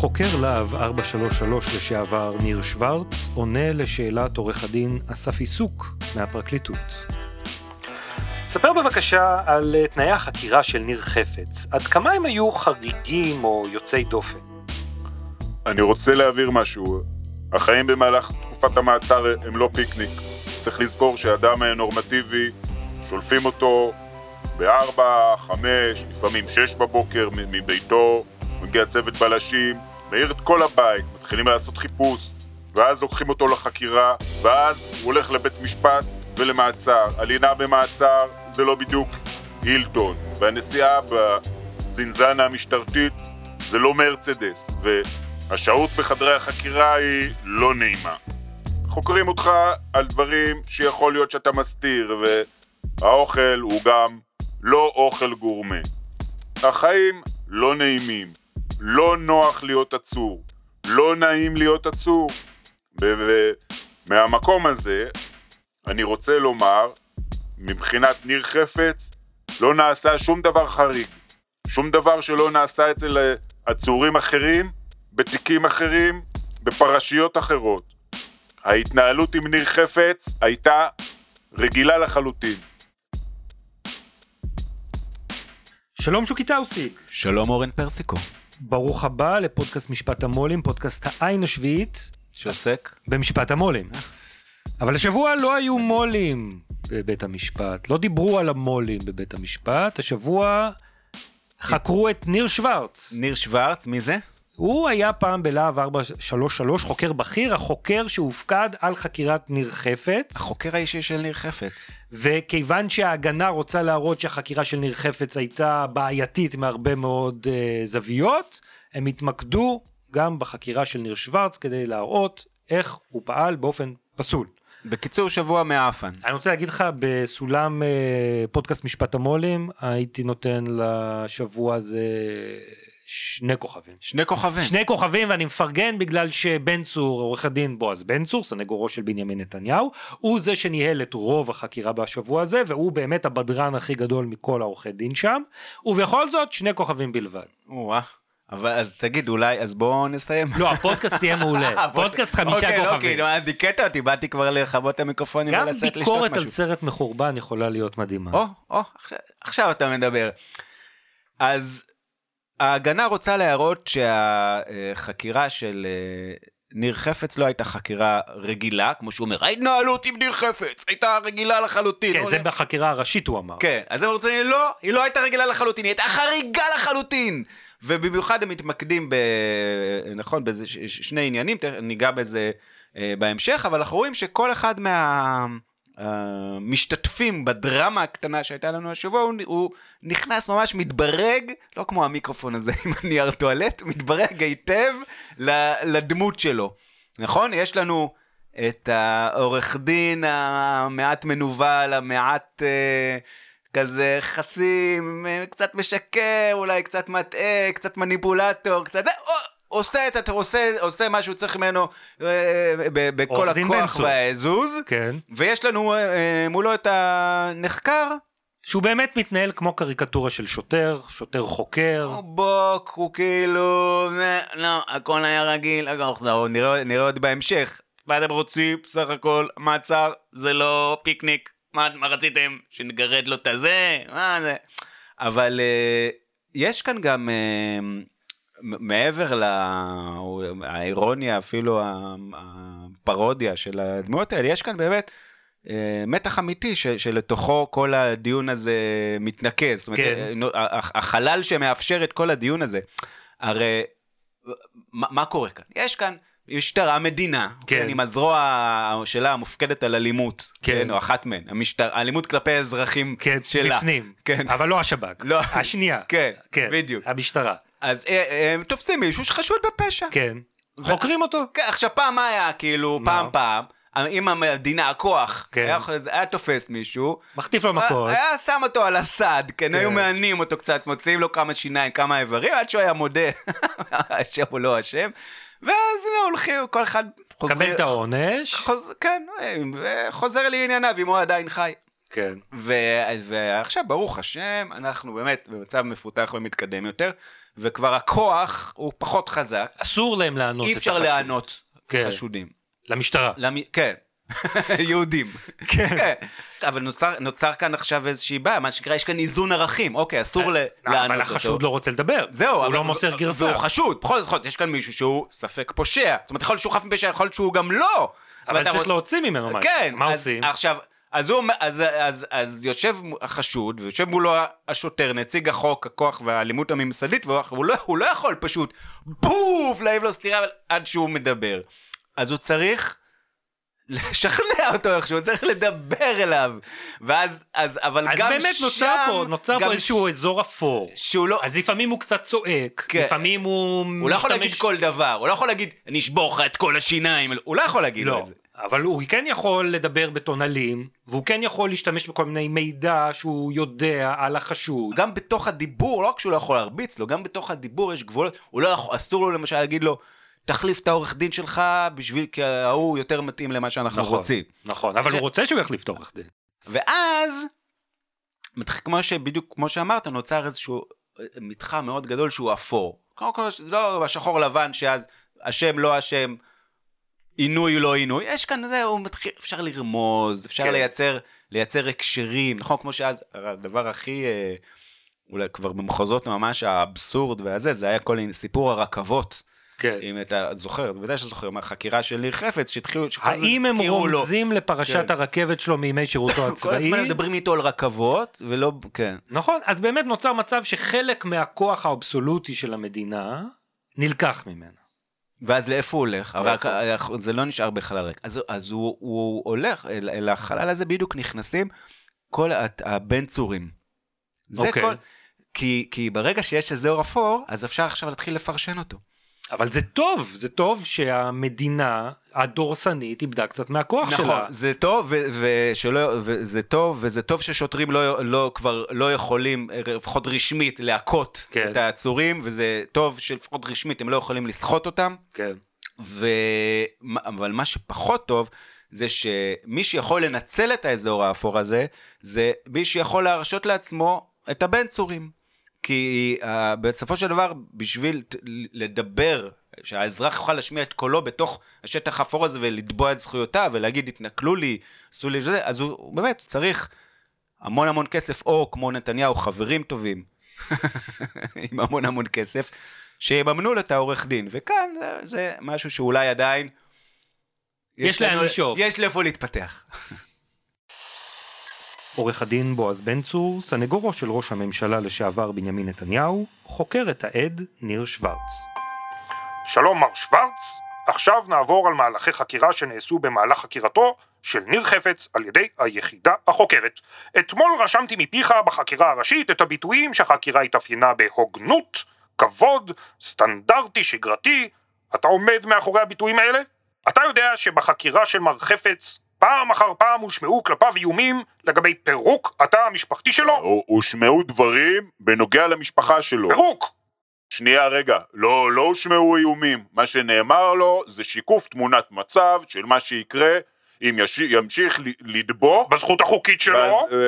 חוקר להב 433 לשעבר ניר שוורץ עונה לשאלת עורך הדין אסף עיסוק מהפרקליטות. ספר בבקשה על אה, תנאי החקירה של ניר חפץ. עד כמה הם היו חריגים או יוצאי דופן? אני רוצה להבהיר משהו. החיים במהלך תקופת המעצר הם לא פיקניק. צריך לזכור שאדם נורמטיבי, שולפים אותו בארבע, חמש, לפעמים שש בבוקר מביתו, מגיע צוות בלשים, מעיר את כל הבית, מתחילים לעשות חיפוש, ואז לוקחים אותו לחקירה, ואז הוא הולך לבית משפט ולמעצר. הלינה במעצר זה לא בדיוק הילטון, והנסיעה בזינזנה המשטרתית זה לא מרצדס, והשהות בחדרי החקירה היא לא נעימה. חוקרים אותך על דברים שיכול להיות שאתה מסתיר, והאוכל הוא גם לא אוכל גורמה. החיים לא נעימים, לא נוח להיות עצור, לא נעים להיות עצור. ומהמקום הזה, אני רוצה לומר, מבחינת ניר חפץ, לא נעשה שום דבר חריג. שום דבר שלא נעשה אצל עצורים אחרים, בתיקים אחרים, בפרשיות אחרות. ההתנהלות עם ניר חפץ הייתה רגילה לחלוטין. שלום שוקי טאוסיק. שלום אורן פרסיקו. ברוך הבא לפודקאסט משפט המו"לים, פודקאסט העין השביעית. שעוסק? במשפט המו"לים. אבל השבוע לא היו מו"לים בבית המשפט, לא דיברו על המו"לים בבית המשפט, השבוע חקרו את ניר שוורץ. ניר שוורץ, מי זה? הוא היה פעם בלהב 433 חוקר בכיר, החוקר שהופקד על חקירת ניר חפץ. החוקר האישי של ניר חפץ. וכיוון שההגנה רוצה להראות שהחקירה של ניר חפץ הייתה בעייתית מהרבה מאוד uh, זוויות, הם התמקדו גם בחקירה של ניר שוורץ כדי להראות איך הוא פעל באופן פסול. בקיצור, שבוע מעפן. אני רוצה להגיד לך, בסולם uh, פודקאסט משפט המו"לים, הייתי נותן לשבוע הזה שני כוכבים. שני כוכבים. שני כוכבים, ואני מפרגן בגלל שבן צור, עורך הדין בועז בן צור, סנגורו של בנימין נתניהו, הוא זה שניהל את רוב החקירה בשבוע הזה, והוא באמת הבדרן הכי גדול מכל העורכי דין שם, ובכל זאת, שני כוכבים בלבד. וואה. אבל אז תגיד אולי אז בואו נסיים. לא הפודקאסט יהיה מעולה, פודקאסט חמישה אוקיי, כוכבים. אוקיי, דיכאת אותי, באתי כבר לכבות את המיקרופונים ולצאת לשתות משהו. גם ביקורת על סרט מחורבן יכולה להיות מדהימה. או, או, עכשיו אתה מדבר. אז ההגנה רוצה להראות שהחקירה של אה, ניר חפץ לא הייתה חקירה רגילה, כמו שהוא אומר, ההתנהלות עם ניר חפץ הייתה רגילה לחלוטין. כן, זה בחקירה הראשית הוא אמר. כן, אז הם רוצים, לא, היא לא הייתה רגילה לחלוטין, היא הייתה חריגה לחלוטין. ובמיוחד הם מתמקדים ב... נכון, בזה שני עניינים, ניגע בזה אה, בהמשך, אבל אנחנו רואים שכל אחד מה... המשתתפים בדרמה הקטנה שהייתה לנו השבוע, הוא, הוא נכנס ממש מתברג, לא כמו המיקרופון הזה עם הנייר טואלט, מתברג היטב לדמות שלו. נכון? יש לנו את העורך דין המעט מנוול, המעט אה, כזה חצי, קצת משקר, אולי קצת מטעה, קצת מניפולטור, קצת... עושה, את, עושה, עושה מה שהוא צריך ממנו אה, אה, בכל הכוח והעזוז, כן. ויש לנו אה, מולו את הנחקר. שהוא באמת מתנהל כמו קריקטורה של שוטר, שוטר חוקר. בוק, הוא כאילו, לא, הכל היה רגיל, נראה, נראה עוד בהמשך. מה אתם רוצים? בסך הכל, מעצר, זה לא פיקניק. מה, מה רציתם? שנגרד לו את הזה? מה זה? אבל יש כאן גם... מעבר לאירוניה, אפילו הפרודיה של הדמויות האלה, יש כאן באמת אה, מתח אמיתי ש, שלתוכו כל הדיון הזה מתנקז. זאת אומרת, כן. החלל שמאפשר את כל הדיון הזה. הרי מה, מה קורה כאן? יש כאן משטרה, מדינה, כן. כן. עם הזרוע שלה המופקדת על אלימות, כן. כן, או אחת מהן, המשטר, האלימות כלפי האזרחים כן, שלה. בפנים. כן. אבל לא השב"כ. לא. השנייה. כן, כן, בדיוק. המשטרה. אז אה, הם תופסים מישהו שחשוד בפשע. כן. חוקרים אותו. כן, עכשיו פעם מה היה, כאילו? פעם פעם, אם המדינה, הכוח, כן. היה, היה תופס מישהו, מחטיף לו מכות. היה שם אותו על הסד, כן, כן. היו מענים אותו קצת, מוציאים לו כמה שיניים, כמה איברים, עד שהוא היה מודה, אשם או לא אשם, ואז הולכים, כל אחד חוזר, קבל את העונש. חוז, כן, חוזר לענייניו, אם הוא עדיין חי. כן. ו- ועכשיו, ברוך השם, אנחנו באמת במצב מפותח ומתקדם יותר, וכבר הכוח הוא פחות חזק, אסור להם לענות אי אפשר. לענות כן. חשודים. למשטרה. למ... כן. יהודים. כן. אבל נוצר, נוצר כאן עכשיו איזושהי בעיה, מה שנקרא, יש כאן איזון ערכים. אוקיי, אסור ל- לענות אותו. אבל החשוד לא רוצה לדבר. זהו, הוא לא מוסר גרסה. והוא חשוד, בכל זאת, יש כאן מישהו שהוא ספק פושע. זאת אומרת, יכול להיות שהוא חף מפשע, יכול להיות שהוא גם לא. אבל צריך להוציא ממנו משהו. כן. מה עושים? עכשיו, אז, הוא, אז, אז, אז יושב החשוד, ויושב מולו השוטר, נציג החוק, הכוח והאלימות הממסדית, והוא הוא לא, הוא לא יכול פשוט בוף, להעיב לו סטירה עד שהוא מדבר. אז הוא צריך לשכנע אותו איכשהו, הוא צריך לדבר אליו. ואז, אז, אבל אז גם באמת שם... נוצר פה, נוצר פה איזשהו אזור אפור. שהוא לא... אז לפעמים הוא קצת צועק, כן. לפעמים הוא הוא לא יכול משתמש- להגיד כל דבר, הוא לא יכול להגיד, אני אשבור לך את כל השיניים, הוא לא יכול להגיד לא, את זה. אבל הוא כן יכול לדבר בטון אלים, והוא כן יכול להשתמש בכל מיני מידע שהוא יודע על החשוד. גם בתוך הדיבור, לא רק שהוא לא יכול להרביץ לו, גם בתוך הדיבור יש גבולות, הוא לא יכול, אסור לו למשל להגיד לו, תחליף את העורך דין שלך בשביל, כי ההוא יותר מתאים למה שאנחנו נכון, רוצים. נכון, אבל ש- הוא רוצה שהוא יחליף את העורך דין. ואז, כמו שבדיוק, כמו שאמרת, נוצר איזשהו אה, מתחם מאוד גדול שהוא אפור. קודם כל, זה לא השחור לבן שאז אשם לא אשם, עינוי לא עינוי, יש כאן, זהו, מתחיל, אפשר לרמוז, אפשר כן. לייצר, לייצר הקשרים, נכון? כמו שאז, הדבר הכי, אה, אולי כבר במחוזות ממש האבסורד והזה, זה היה כל סיפור הרכבות. כן. אם אתה זוכר, בוודאי שאתה זוכר, מהחקירה של ניר חפץ, שהתחילו, האם הם הזכירו לו- רומזים לפרשת כן. הרכבת שלו מימי שירותו כל הצבאי? הזמן מדברים איתו על רכבות, ולא, כן. נכון, אז באמת נוצר מצב שחלק מהכוח האבסולוטי של המדינה נלקח ממנה. ואז לאיפה הוא הולך? לאיפה? רק, זה לא נשאר בחלל ריק. אז, אז הוא, הוא הולך, אל, אל החלל הזה בדיוק נכנסים כל הבן צורים. זה אוקיי. כל... כי, כי ברגע שיש אזור אפור, אז אפשר עכשיו להתחיל לפרשן אותו. אבל זה טוב, זה טוב שהמדינה הדורסנית איבדה קצת מהכוח נכון, שלה. זה טוב, ו- ושלא, וזה טוב, וזה טוב ששוטרים לא, לא, כבר לא יכולים, לפחות רשמית, להכות כן. את העצורים, וזה טוב שלפחות רשמית הם לא יכולים לסחוט אותם. כן. ו... אבל מה שפחות טוב, זה שמי שיכול לנצל את האזור האפור הזה, זה מי שיכול להרשות לעצמו את הבן צורים. כי uh, בסופו של דבר, בשביל ת- לדבר, שהאזרח יוכל להשמיע את קולו בתוך השטח האפור הזה ולתבוע את זכויותיו ולהגיד, התנכלו לי, עשו לי זה, אז הוא, הוא באמת צריך המון המון כסף, או כמו נתניהו, חברים טובים, עם המון המון כסף, שיממנו לו את העורך דין. וכאן זה, זה משהו שאולי עדיין... יש לאן לנו- לשאוף. יש לאיפה להתפתח. עורך הדין בועז בן צור, סנגורו של ראש הממשלה לשעבר בנימין נתניהו, חוקר את העד ניר שוורץ. שלום מר שוורץ, עכשיו נעבור על מהלכי חקירה שנעשו במהלך חקירתו של ניר חפץ על ידי היחידה החוקרת. אתמול רשמתי מפיך בחקירה הראשית את הביטויים שהחקירה התאפיינה בהוגנות, כבוד, סטנדרטי, שגרתי. אתה עומד מאחורי הביטויים האלה? אתה יודע שבחקירה של מר חפץ פעם אחר פעם הושמעו כלפיו איומים לגבי פירוק התא המשפחתי שלו? הו- הושמעו דברים בנוגע למשפחה שלו. פירוק! שנייה רגע, לא, לא הושמעו איומים. מה שנאמר לו זה שיקוף תמונת מצב של מה שיקרה אם יש, ימשיך לדבוק בזכות החוקית שלו? בז- אה,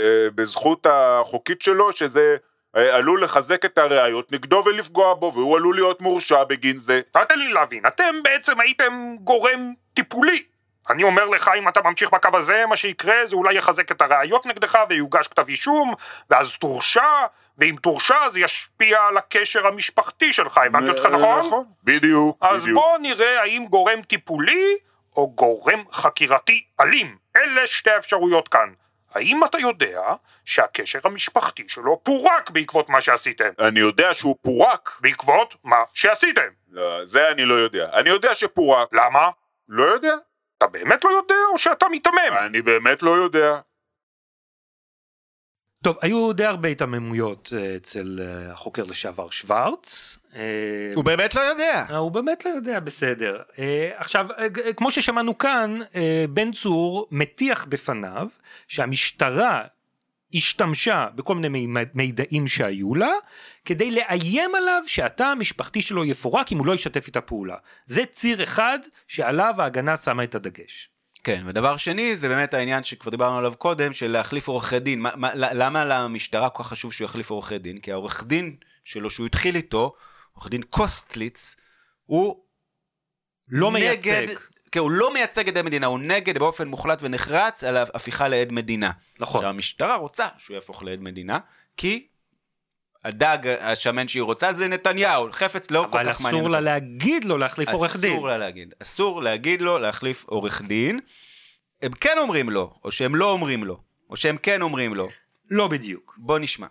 אה, בזכות החוקית שלו, שזה אה, עלול לחזק את הראיות נגדו ולפגוע בו, והוא עלול להיות מורשע בגין זה. תן לי להבין, אתם בעצם הייתם גורם טיפולי. אני אומר לך, אם אתה ממשיך בקו הזה, מה שיקרה זה אולי יחזק את הראיות נגדך ויוגש כתב אישום, ואז תורשע, ואם תורשע זה ישפיע על הקשר המשפחתי שלך, הבנתי אותך אה, נכון? נכון, בדיוק, אז בדיוק. בוא נראה האם גורם טיפולי או גורם חקירתי אלים. אלה שתי האפשרויות כאן. האם אתה יודע שהקשר המשפחתי שלו פורק בעקבות מה שעשיתם? אני יודע שהוא פורק. בעקבות מה שעשיתם. לא, זה אני לא יודע. אני יודע שפורק. למה? לא יודע. אתה באמת לא יודע או שאתה מיתמם? אני באמת לא יודע. טוב, היו די הרבה היתממויות אה, אצל אה, החוקר לשעבר שוורץ. אה, הוא באמת לא יודע. הוא באמת לא יודע, בסדר. עכשיו, כמו ששמענו כאן, בן צור מטיח בפניו שהמשטרה השתמשה בכל מיני מי- מידעים שהיו לה, כדי לאיים עליו שהתא המשפחתי שלו יפורק אם הוא לא ישתף איתה פעולה. זה ציר אחד שעליו ההגנה שמה את הדגש. כן, ודבר שני, זה באמת העניין שכבר דיברנו עליו קודם, של להחליף עורכי דין. מה, מה, למה למשטרה כל כך חשוב שהוא יחליף עורכי דין? כי העורך דין שלו, שהוא התחיל איתו, עורך דין קוסטליץ, הוא לא נגד, מייצג. כן, הוא לא מייצג את עד מדינה, הוא נגד באופן מוחלט ונחרץ על הפיכה לעד מדינה. נכון. עכשיו, המשטרה רוצה שהוא יהפוך לעד מדינה, כי הדג השמן שהיא רוצה זה נתניהו, חפץ לא כל אבל כך מעניין אסור לה. להגיד לו להחליף עורך דין. אסור לה להגיד. אסור להגיד לו להחליף עורך דין. הם כן אומרים לו, או שהם לא אומרים לו, או שהם כן אומרים לו. לא בדיוק. בוא נשמע.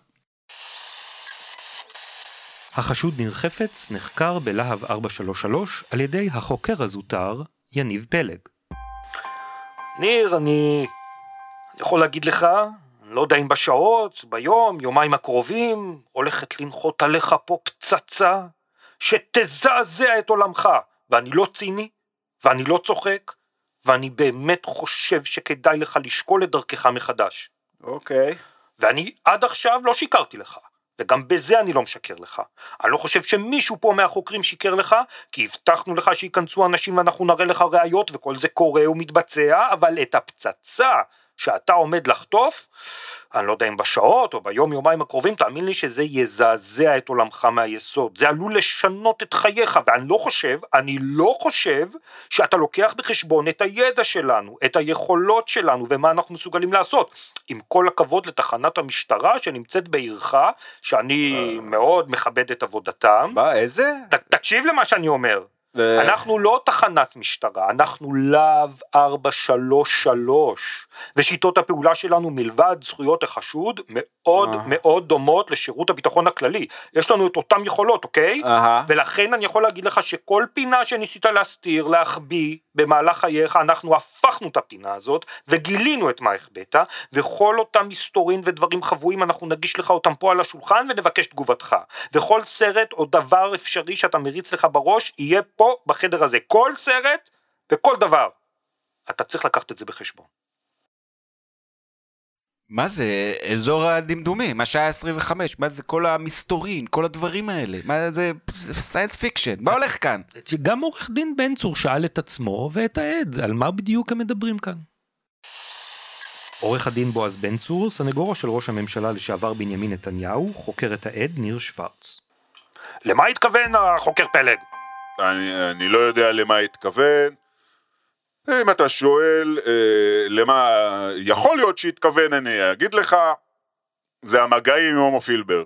החשוד ניר חפץ נחקר בלהב 433 על ידי החוקר הזוטר יניב פלג. ניר, אני... יכול להגיד לך, אני לא יודע אם בשעות, ביום, יומיים הקרובים, הולכת לנחות עליך פה פצצה שתזעזע את עולמך. ואני לא ציני, ואני לא צוחק, ואני באמת חושב שכדאי לך לשקול את דרכך מחדש. אוקיי. ואני עד עכשיו לא שיקרתי לך, וגם בזה אני לא משקר לך. אני לא חושב שמישהו פה מהחוקרים שיקר לך, כי הבטחנו לך שייכנסו אנשים ואנחנו נראה לך ראיות וכל זה קורה ומתבצע, אבל את הפצצה שאתה עומד לחטוף, אני לא יודע אם בשעות או ביום יומיים הקרובים, תאמין לי שזה יזעזע את עולמך מהיסוד. זה עלול לשנות את חייך, ואני לא חושב, אני לא חושב שאתה לוקח בחשבון את הידע שלנו, את היכולות שלנו ומה אנחנו מסוגלים לעשות. עם כל הכבוד לתחנת המשטרה שנמצאת בעירך, שאני מאוד מכבד את עבודתם, מה, איזה? ת, תקשיב למה שאני אומר. אנחנו לא תחנת משטרה, אנחנו להב 433, ושיטות הפעולה שלנו מלבד זכויות החשוד מאוד אה. מאוד דומות לשירות הביטחון הכללי. יש לנו את אותן יכולות, אוקיי? אהה. ולכן אני יכול להגיד לך שכל פינה שניסית להסתיר, להחביא במהלך חייך, אנחנו הפכנו את הפינה הזאת וגילינו את מה החבאת, וכל אותם מסתורין ודברים חבויים אנחנו נגיש לך אותם פה על השולחן ונבקש תגובתך. וכל סרט או דבר אפשרי שאתה מריץ לך בראש יהיה פה בחדר הזה. כל סרט וכל דבר. אתה צריך לקחת את זה בחשבון. מה זה אזור הדמדומים, מה שהיה 25, מה זה כל המסתורין, כל הדברים האלה, מה זה science fiction, מה הולך כאן? שגם עורך דין בן צור שאל את עצמו ואת העד על מה בדיוק הם מדברים כאן. עורך הדין בועז בן צור, סנגורו של ראש הממשלה לשעבר בנימין נתניהו, חוקר את העד ניר שוורץ. למה התכוון החוקר פלג? אני, אני לא יודע למה התכוון. אם אתה שואל אה, למה יכול להיות שהתכוון, אני אגיד לך, זה המגעים עם הומו פילבר.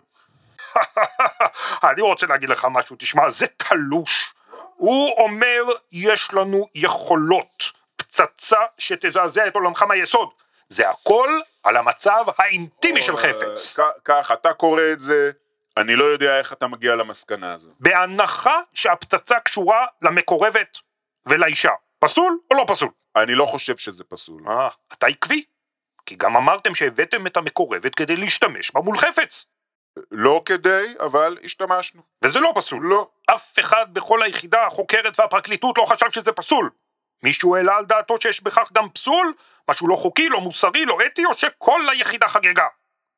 אני רוצה להגיד לך משהו, תשמע, זה תלוש. הוא אומר, יש לנו יכולות, פצצה שתזעזע את עולמך מהיסוד. זה הכל על המצב האינטימי של חפץ. אה, כך, אתה קורא את זה, אני לא יודע איך אתה מגיע למסקנה הזו. בהנחה שהפצצה קשורה למקורבת ולאישה. פסול או לא פסול? אני לא חושב שזה פסול. אה, אתה עקבי. כי גם אמרתם שהבאתם את המקורבת כדי להשתמש בה מול חפץ. לא כדי, אבל השתמשנו. וזה לא פסול. לא. אף אחד בכל היחידה החוקרת והפרקליטות לא חשב שזה פסול. מישהו העלה על דעתו שיש בכך גם פסול? משהו לא חוקי, לא מוסרי, לא אתי, או שכל היחידה חגגה?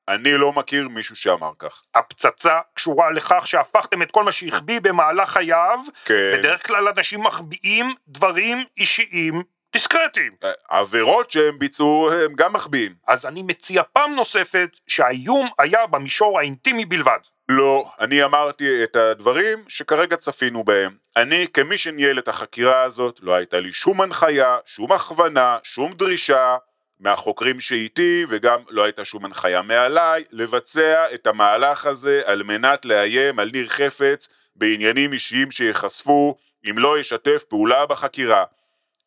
אני לא מכיר מישהו שאמר כך. הפצצה קשורה לכך שהפכתם את כל מה שהחביא במהלך חייו, כן. בדרך כלל אנשים מחביאים דברים אישיים דיסקרטיים. עבירות שהם ביצעו הם גם מחביאים. אז אני מציע פעם נוספת שהאיום היה במישור האינטימי בלבד. לא, אני אמרתי את הדברים שכרגע צפינו בהם. אני, כמי שניהל את החקירה הזאת, לא הייתה לי שום הנחיה, שום הכוונה, שום דרישה מהחוקרים שאיתי, וגם לא הייתה שום הנחיה מעליי, לבצע את המהלך הזה על מנת לאיים על ניר חפץ בעניינים אישיים שייחשפו אם לא ישתף פעולה בחקירה.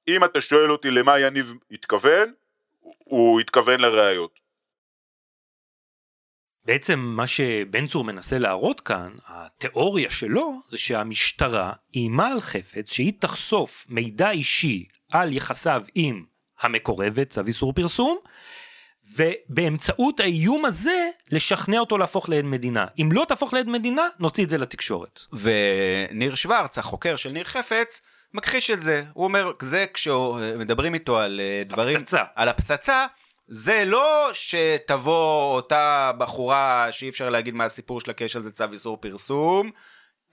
אם אתה שואל אותי למה יניב התכוון, הוא התכוון לראיות. בעצם מה שבן צור מנסה להראות כאן, התיאוריה שלו, זה שהמשטרה איימה על חפץ שהיא תחשוף מידע אישי על יחסיו עם המקורבת, צו איסור פרסום, ובאמצעות האיום הזה, לשכנע אותו להפוך לעד מדינה. אם לא תהפוך לעד מדינה, נוציא את זה לתקשורת. וניר שוורץ, החוקר של ניר חפץ, מכחיש את זה. הוא אומר, זה כשמדברים איתו על אה, דברים... הפצצה. על הפצצה, זה לא שתבוא אותה בחורה שאי אפשר להגיד מה הסיפור שלה, כי יש על זה צו איסור פרסום,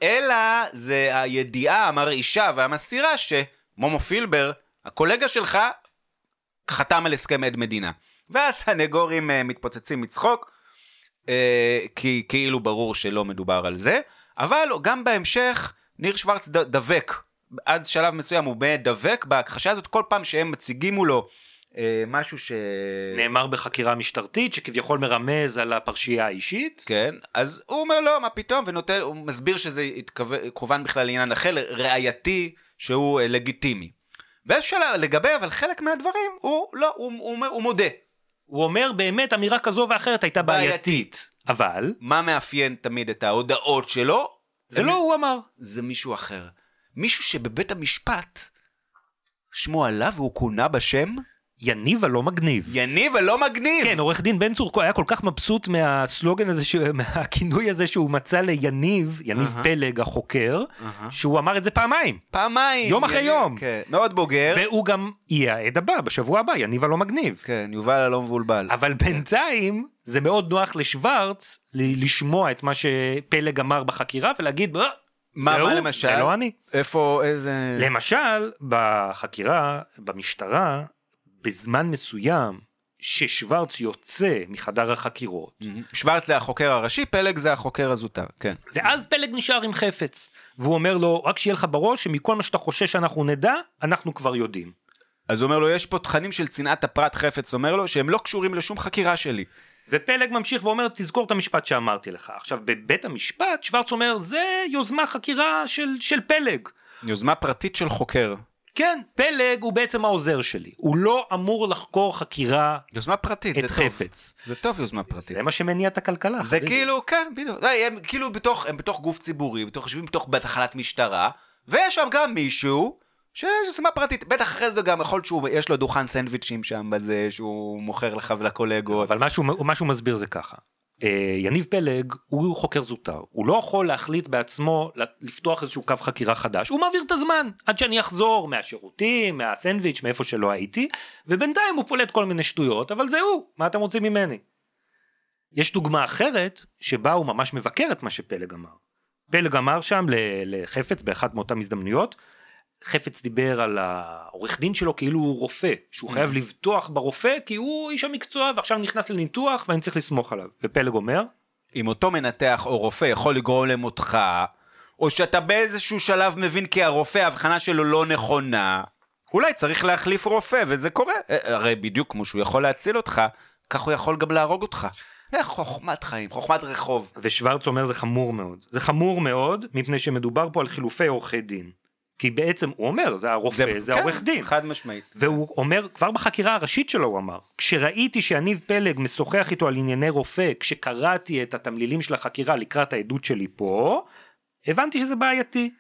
אלא זה הידיעה המרעישה והמסירה שמומו פילבר, הקולגה שלך, חתם על הסכם עד מדינה. והסנגורים אה, מתפוצצים מצחוק, אה, כי כאילו ברור שלא מדובר על זה, אבל גם בהמשך ניר שוורץ ד- דבק, עד שלב מסוים הוא באמת דבק בהכחשה הזאת כל פעם שהם מציגים מולו אה, משהו ש... נאמר בחקירה משטרתית, שכביכול מרמז על הפרשייה האישית. כן, אז הוא אומר לא, מה פתאום, ונותן, הוא מסביר שזה התכוון כוון בכלל לעניין אחר, ראייתי, שהוא לגיטימי. באיזשהו שלב, לגבי אבל חלק מהדברים, הוא לא, הוא, הוא, אומר, הוא מודה. הוא אומר באמת אמירה כזו ואחרת הייתה בעייתית. אבל, מה מאפיין תמיד את ההודעות שלו? זה לא הוא אמר. זה מישהו אחר. מישהו שבבית המשפט שמו עליו והוא כונה בשם יניב הלא מגניב. יניב הלא מגניב. כן, עורך דין בן צור היה כל כך מבסוט מהסלוגן הזה, ש- מהכינוי הזה שהוא מצא ליניב, יניב אהה. פלג החוקר, אהה. שהוא אמר את זה פעמיים. פעמיים. יום אחרי יניב, יום. כן, מאוד בוגר. והוא גם יהיה העד הבא, בשבוע הבא, יניב הלא מגניב. כן, יובל הלא מבולבל. אבל בינתיים, זה מאוד נוח לשוורץ ל- לשמוע את מה שפלג אמר בחקירה ולהגיד, "אה, מה, זה מה הוא, למשל? זה לא אני. איפה, איזה... למשל, בחקירה, במשטרה, בזמן מסוים, ששוורץ יוצא מחדר החקירות, מהמם. שוורץ זה החוקר הראשי, פלג זה החוקר הזוטר, כן. ואז פלג נשאר עם חפץ, והוא אומר לו, רק שיהיה לך בראש שמכל מה שאתה חושש שאנחנו נדע, אנחנו כבר יודעים. אז הוא אומר לו, יש פה תכנים של צנעת הפרט, חפץ אומר לו, שהם לא קשורים לשום חקירה שלי. ופלג ממשיך ואומר, תזכור את המשפט שאמרתי לך. עכשיו, בבית המשפט, שוורץ אומר, זה יוזמה חקירה של, של פלג. יוזמה פרטית של חוקר. כן, פלג הוא בעצם העוזר שלי. הוא לא אמור לחקור חקירה יוזמה פרטית, את זה טוב. חפץ. זה טוב יוזמה פרטית. זה מה שמניע את הכלכלה. זה חביבי. כאילו, כן, בדיוק. הם כאילו בתוך, הם בתוך גוף ציבורי, בתוך, יושבים בתוך בתחנת משטרה, ויש שם גם מישהו שיש יוזמה פרטית. בטח אחרי זה גם יכול להיות שיש לו דוכן סנדוויצ'ים שם בזה, שהוא מוכר לך ולקולגות. אבל מה שהוא מסביר זה ככה. אה, יניב פלג הוא חוקר זוטר, הוא לא יכול להחליט בעצמו לפתוח איזשהו קו חקירה חדש, הוא מעביר את הזמן עד שאני אחזור מהשירותים, מהסנדוויץ', מאיפה שלא הייתי, ובינתיים הוא פולט כל מיני שטויות, אבל זה הוא, מה אתם רוצים ממני? יש דוגמה אחרת שבה הוא ממש מבקר את מה שפלג אמר. פלג אמר שם לחפץ באחת מאותן הזדמנויות, חפץ דיבר על העורך דין שלו כאילו הוא רופא, שהוא חייב לבטוח ברופא כי הוא איש המקצוע ועכשיו נכנס לניתוח ואני צריך לסמוך עליו. ופלג אומר, אם אותו מנתח או רופא יכול לגרום למותך, או שאתה באיזשהו שלב מבין כי הרופא, ההבחנה שלו לא נכונה, אולי צריך להחליף רופא, וזה קורה. אה, הרי בדיוק כמו שהוא יכול להציל אותך, כך הוא יכול גם להרוג אותך. זה חוכמת חיים, חוכמת רחוב. ושוורץ אומר זה חמור מאוד. זה חמור מאוד מפני שמדובר פה על חילופי עורכי דין. כי בעצם הוא אומר זה הרופא, זה, כן, העורך דין. חד משמעית. והוא אומר, כבר בחקירה הראשית שלו הוא אמר, כשראיתי שיניב פלג משוחח איתו על ענייני רופא, כשקראתי את התמלילים של החקירה לקראת העדות שלי פה, הבנתי שזה בעייתי.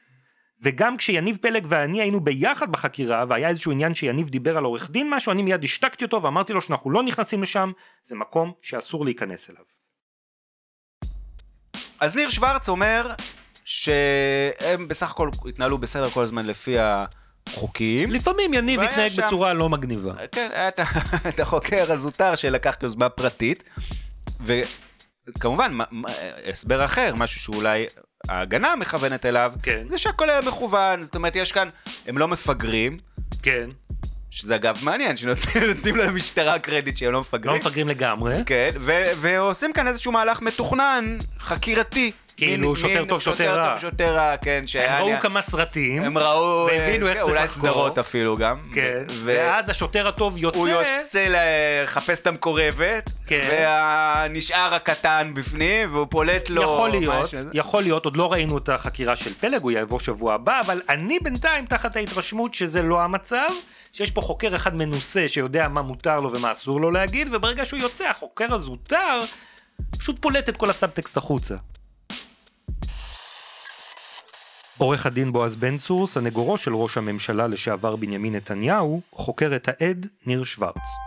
וגם כשיניב פלג ואני היינו ביחד בחקירה, והיה איזשהו עניין שיניב דיבר על עורך דין משהו, אני מיד השתקתי אותו ואמרתי לו שאנחנו לא נכנסים לשם, זה מקום שאסור להיכנס אליו. אז ניר שוורץ אומר שהם בסך הכל התנהלו בסדר כל הזמן לפי החוקים. לפעמים יניב התנהג שם- בצורה לא מגניבה. כן, היה את ה- החוקר הזוטר שלקח יוזמה פרטית, וכמובן, הסבר אחר, משהו שאולי ההגנה מכוונת אליו, כן. זה שהכל היה מכוון, זאת אומרת, יש כאן, הם לא מפגרים, כן, שזה אגב מעניין, שנותנים למשטרה קרדיט שהם לא לא מפגרים. מפגרים לגמרי. כן, ועושים כאן איזשהו מהלך מתוכנן, חקירתי. כאילו, מין- שוטר מין טוב, שוטר רע. טוב, שוטר רע, כן, שהיה... הם ראו כמה סרטים, הם ראו... והבינו אה, איך צריך אולי לחקור. סדרות אפילו גם. כן, ו- ואז השוטר הטוב יוצא, הוא יוצא לחפש את המקורבת, כן. והנשאר הקטן בפנים, והוא פולט לו... יכול להיות, משהו. יכול להיות, עוד לא ראינו את החקירה של פלג, הוא יעבור שבוע הבא, אבל אני בינתיים תחת ההתרשמות שזה לא המצב, שיש פה חוקר אחד מנוסה שיודע מה מותר לו ומה אסור לו להגיד, וברגע שהוא יוצא, החוקר הזוטר פשוט פולט את כל הסאבטקסט החוצה. עורך הדין בועז בן צור, סנגורו של ראש הממשלה לשעבר בנימין נתניהו, חוקר את העד ניר שוורץ.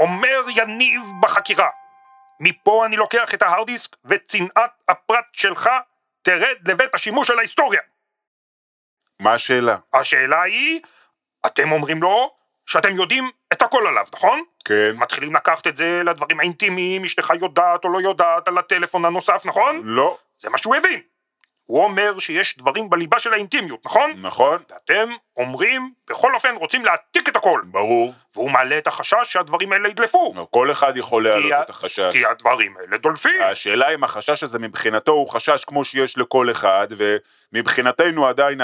אומר יניב בחקירה, מפה אני לוקח את ההארד דיסק וצנעת הפרט שלך תרד לבית השימוש של ההיסטוריה. מה השאלה? השאלה היא, אתם אומרים לו שאתם יודעים את הכל עליו, נכון? כן. מתחילים לקחת את זה לדברים האינטימיים, אשתך יודעת או לא יודעת על הטלפון הנוסף, נכון? לא. זה מה שהוא הבין. הוא אומר שיש דברים בליבה של האינטימיות, נכון? נכון. ואתם אומרים, בכל אופן רוצים להעתיק את הכל. ברור. והוא מעלה את החשש שהדברים האלה ידלפו. כל אחד יכול כי ה- להעלות את החשש. כי הדברים האלה דולפים. השאלה אם החשש הזה מבחינתו הוא חשש כמו שיש לכל אחד, ומבחינתנו עדיין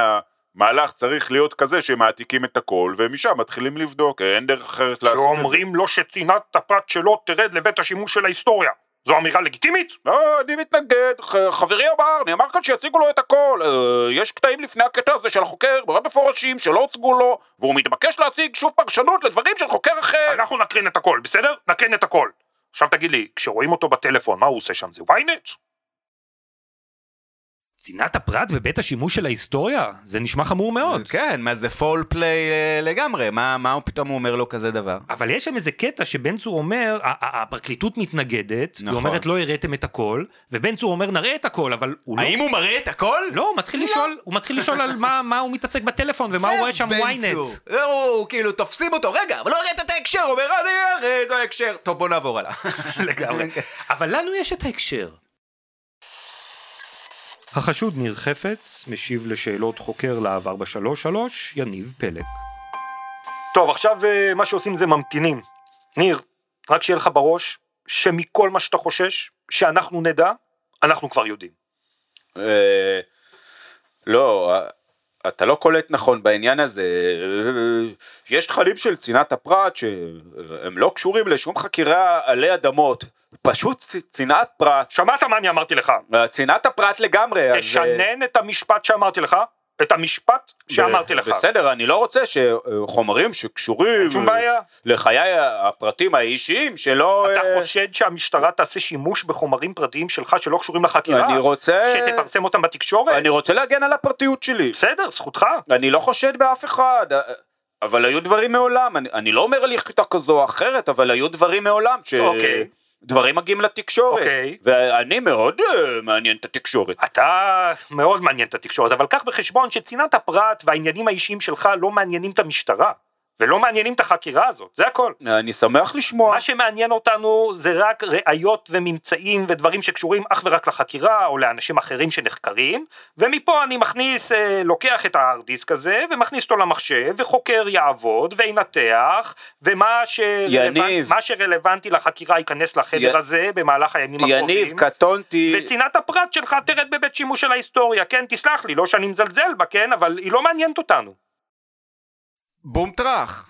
המהלך צריך להיות כזה שמעתיקים את הכל, ומשם מתחילים לבדוק, אין דרך אחרת לעשות את זה. שאומרים לו שצנעת הפרט שלו תרד לבית השימוש של ההיסטוריה. זו אמירה לגיטימית? לא, אני מתנגד, חברי אמר, נאמר כאן שיציגו לו את הכל, אה, יש קטעים לפני הקטע הזה של החוקר, מאוד מפורשים, שלא הוצגו לו, והוא מתבקש להציג שוב פרשנות לדברים של חוקר אחר. אנחנו נקרין את הכל, בסדר? נקרין את הכל. עכשיו תגיד לי, כשרואים אותו בטלפון, מה הוא עושה שם? זה ynet? צנעת הפרט בבית השימוש של ההיסטוריה? זה נשמע חמור מאוד. כן, מה זה פול פליי לגמרי, מה מה הוא פתאום אומר לו כזה דבר? אבל יש שם איזה קטע שבן צור אומר, הפרקליטות מתנגדת, היא נכון. אומרת לא הראיתם את הכל, ובן צור אומר נראה את הכל, אבל הוא לא... האם הוא מראה את הכל? לא, הוא מתחיל לשאול, הוא מתחיל לשאול על מה, מה הוא מתעסק בטלפון ומה הוא רואה שם ynet. לא, הוא כאילו תופסים אותו, רגע, אבל לא הראית את ההקשר, הוא אומר, אני אראה את ההקשר. טוב, בוא נעבור הלאה. לגמרי. אבל לנו יש את ההקשר. החשוד ניר חפץ משיב לשאלות חוקר להב 433, יניב פלג. טוב, עכשיו אה, מה שעושים זה ממתינים. ניר, רק שיהיה לך בראש, שמכל מה שאתה חושש, שאנחנו נדע, אנחנו כבר יודעים. אה, לא, אה, אתה לא קולט נכון בעניין הזה. יש תכנים של צנעת הפרט שהם לא קשורים לשום חקירה עלי אדמות. פשוט צנעת פרט. שמעת מה אני אמרתי לך? אה, צנעת הפרט לגמרי. אז, אה, תשנן את המשפט שאמרתי לך, את המשפט שאמרתי לך. בסדר, אני לא רוצה שחומרים שקשורים שום בעיה. לחיי הפרטים האישיים שלא... אתה אה, חושד שהמשטרה תעשה שימוש בחומרים פרטיים שלך שלא קשורים לחקירה? אני רוצה... שתפרסם אותם בתקשורת? אני רוצה להגן על הפרטיות שלי. בסדר, זכותך. אני לא חושד באף אחד, אבל היו דברים מעולם, אני, אני לא אומר על יחידה כזו או אחרת, אבל היו דברים מעולם, ש... אוקיי. דברים מגיעים לתקשורת, אוקיי. ואני מאוד אה, מעניין את התקשורת. אתה מאוד מעניין את התקשורת, אבל קח בחשבון שצנעת הפרט והעניינים האישיים שלך לא מעניינים את המשטרה, ולא מעניינים את החקירה הזאת, זה הכל. אני שמח לשמוע. מה שמעניין אותנו זה רק ראיות וממצאים ודברים שקשורים אך ורק לחקירה או לאנשים אחרים שנחקרים, ומפה אני מכניס, אה, לוקח את ההארד דיסק הזה ומכניס אותו למחשב, וחוקר יעבוד וינתח, ומה שרלוונט, שרלוונטי לחקירה ייכנס לחדר י- הזה במהלך הימים הקרובים. יניב, קטונתי, וצנעת הפרט שלך תרד בבית שימוש של ההיסטוריה, כן, תסלח לי, לא שאני מזלזל בה, כן, אבל היא לא מעניינת אותנו. בום טראח.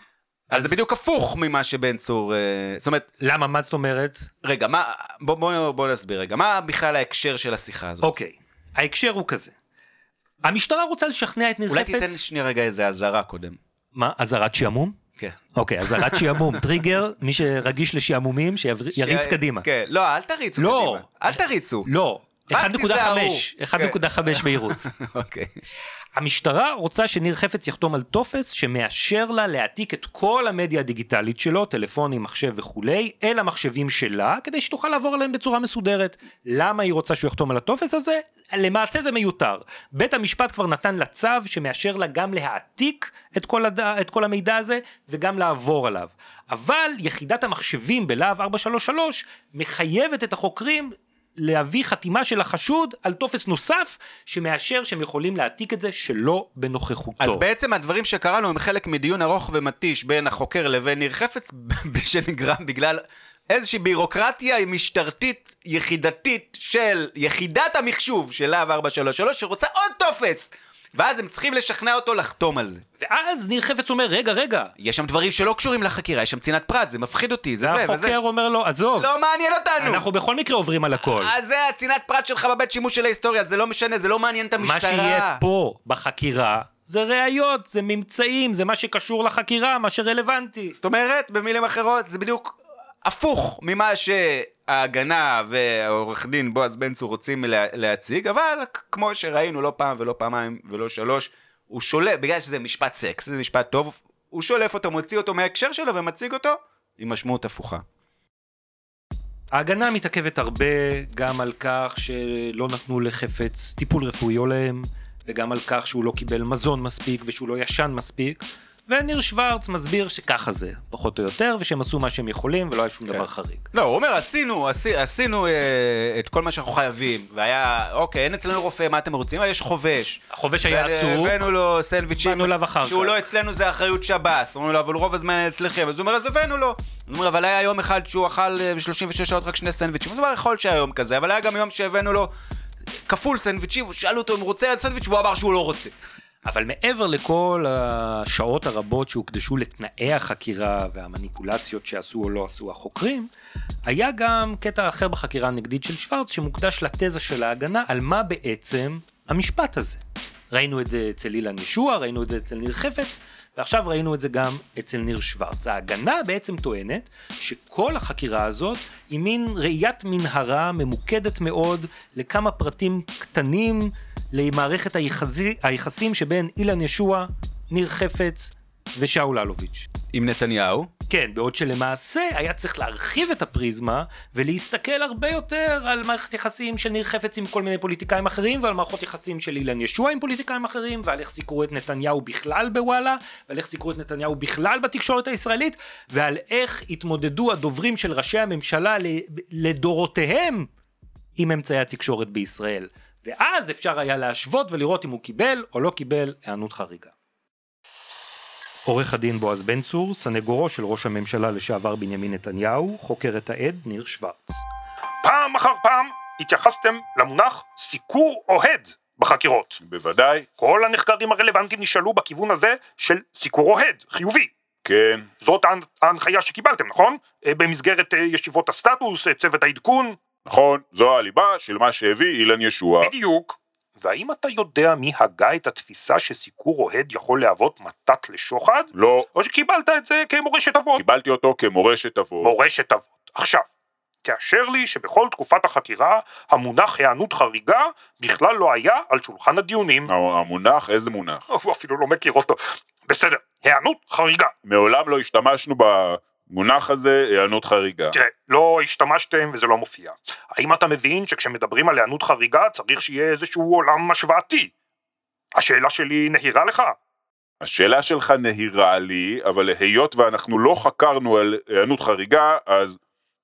אז אז- זה בדיוק הפוך ממה שבן צור... אה, זאת אומרת, למה, מה זאת אומרת? רגע, מה... בוא, בוא, בוא נסביר רגע, מה בכלל ההקשר של השיחה הזאת? אוקיי, ההקשר הוא כזה. המשטרה רוצה לשכנע את ניר אולי חפץ... תיתן שנייה רגע איזה אזהרה קודם. מה, אזהרת שעמום? כן. אוקיי, אזהרת שעמום, טריגר, מי שרגיש לשעמומים, שיריץ ש- קדימה. כן, לא, אל תריצו לא. קדימה. אל תריצו. לא, רק 1.5, תיזהרו. 1.5 מהירות. אוקיי. המשטרה רוצה שניר חפץ יחתום על טופס שמאשר לה להעתיק את כל המדיה הדיגיטלית שלו, טלפונים, מחשב וכולי, אל המחשבים שלה, כדי שתוכל לעבור עליהם בצורה מסודרת. למה היא רוצה שהוא יחתום על הטופס הזה? למעשה זה מיותר. בית המשפט כבר נתן לה צו שמאשר לה גם להעתיק את כל, הד... את כל המידע הזה וגם לעבור עליו. אבל יחידת המחשבים בלהב 433 מחייבת את החוקרים להביא חתימה של החשוד על טופס נוסף שמאשר שהם יכולים להעתיק את זה שלא בנוכחותו. אז בעצם הדברים שקראנו הם חלק מדיון ארוך ומתיש בין החוקר לבין ניר חפץ, שנגרם בגלל איזושהי בירוקרטיה משטרתית יחידתית של יחידת המחשוב של להב 433 שרוצה עוד טופס! ואז הם צריכים לשכנע אותו לחתום על זה. ואז ניר חפץ אומר, רגע, רגע. יש שם דברים שלא קשורים לחקירה, יש שם צנעת פרט, זה מפחיד אותי, זה זה וזה. והחוקר אומר לו, עזוב, לא מעניין אותנו! אנחנו בכל מקרה עוברים על הכל. אז זה הצנעת פרט שלך בבית שימוש של ההיסטוריה, זה לא משנה, זה לא מעניין את המשטרה. מה שיהיה פה בחקירה זה ראיות, זה ממצאים, זה מה שקשור לחקירה, מה שרלוונטי. זאת אומרת, במילים אחרות, זה בדיוק הפוך ממה ההגנה ועורך דין בועז בן צור רוצים לה, להציג, אבל כמו שראינו לא פעם ולא פעמיים ולא שלוש, הוא שולף, בגלל שזה משפט סקס, זה משפט טוב, הוא שולף אותו, מוציא אותו מההקשר שלו ומציג אותו עם משמעות הפוכה. ההגנה מתעכבת הרבה גם על כך שלא נתנו לחפץ טיפול רפואי הולם, וגם על כך שהוא לא קיבל מזון מספיק ושהוא לא ישן מספיק. וניר שוורץ מסביר שככה זה, פחות או יותר, ושהם עשו מה שהם יכולים ולא היה שום כן. דבר חריג. לא, הוא אומר, עשינו, עשי, עשינו אה, את כל מה שאנחנו חייבים, והיה, אוקיי, אין אצלנו רופא, מה אתם רוצים? יש חובש. החובש היה עסוק, הבאנו לו סנדוויצ'ים, באנו אליו אחר שהוא כך. לא אצלנו זה אחריות שב"ס. אמרנו לו, אבל רוב הזמן היה אצלכם. אז הוא אומר, אז הבאנו לו. הוא אומר, אבל היה יום אחד שהוא אכל אה, ב-36 שעות רק שני סנדוויצ'ים. אז הוא יכול להיות שהיה יום כזה, אבל היה גם יום שהבאנו לו כפול סנדוויצ'ים, שאלו אותו אם הוא רוצה סנדוויץ', והוא אמר שהוא לא רוצה. אבל מעבר לכל השעות הרבות שהוקדשו לתנאי החקירה והמניפולציות שעשו או לא עשו החוקרים, היה גם קטע אחר בחקירה הנגדית של שוורץ שמוקדש לתזה של ההגנה על מה בעצם המשפט הזה. ראינו את זה אצל אילן ישוע, ראינו את זה אצל ניר חפץ, ועכשיו ראינו את זה גם אצל ניר שוורץ. ההגנה בעצם טוענת שכל החקירה הזאת היא מין ראיית מנהרה ממוקדת מאוד לכמה פרטים קטנים למערכת היחסי, היחסים שבין אילן ישוע, ניר חפץ ושאול אלוביץ'. עם נתניהו. כן, בעוד שלמעשה היה צריך להרחיב את הפריזמה ולהסתכל הרבה יותר על מערכת יחסים של ניר חפץ עם כל מיני פוליטיקאים אחרים ועל מערכות יחסים של אילן ישוע עם פוליטיקאים אחרים ועל איך סיקרו את נתניהו בכלל בוואלה ועל איך סיקרו את נתניהו בכלל בתקשורת הישראלית ועל איך התמודדו הדוברים של ראשי הממשלה לדורותיהם עם אמצעי התקשורת בישראל. ואז אפשר היה להשוות ולראות אם הוא קיבל או לא קיבל היענות חריגה. עורך הדין בועז בן צור, סנגורו של ראש הממשלה לשעבר בנימין נתניהו, חוקר את העד ניר שוורץ. פעם אחר פעם התייחסתם למונח סיקור אוהד בחקירות. בוודאי, כל הנחקרים הרלוונטיים נשאלו בכיוון הזה של סיקור אוהד, חיובי. כן, זאת ההנ- ההנחיה שקיבלתם, נכון? אה, במסגרת אה, ישיבות הסטטוס, אה, צוות העדכון, נכון, זו הליבה של מה שהביא אילן ישוע. בדיוק. והאם אתה יודע מי הגה את התפיסה שסיקור אוהד יכול להוות מתת לשוחד? לא, או שקיבלת את זה כמורשת אבות? קיבלתי אותו כמורשת אבות. מורשת אבות. עכשיו, תאשר לי שבכל תקופת החקירה המונח היענות חריגה בכלל לא היה על שולחן הדיונים. המונח, איזה מונח? הוא אפילו לא מכיר אותו. בסדר, היענות חריגה. מעולם לא השתמשנו במונח הזה, היענות חריגה. תראה, לא השתמשתם וזה לא מופיע. האם אתה מבין שכשמדברים על היענות חריגה צריך שיהיה איזשהו עולם השוואתי? השאלה שלי נהירה לך? השאלה שלך נהירה לי, אבל היות ואנחנו לא חקרנו על היענות חריגה, אז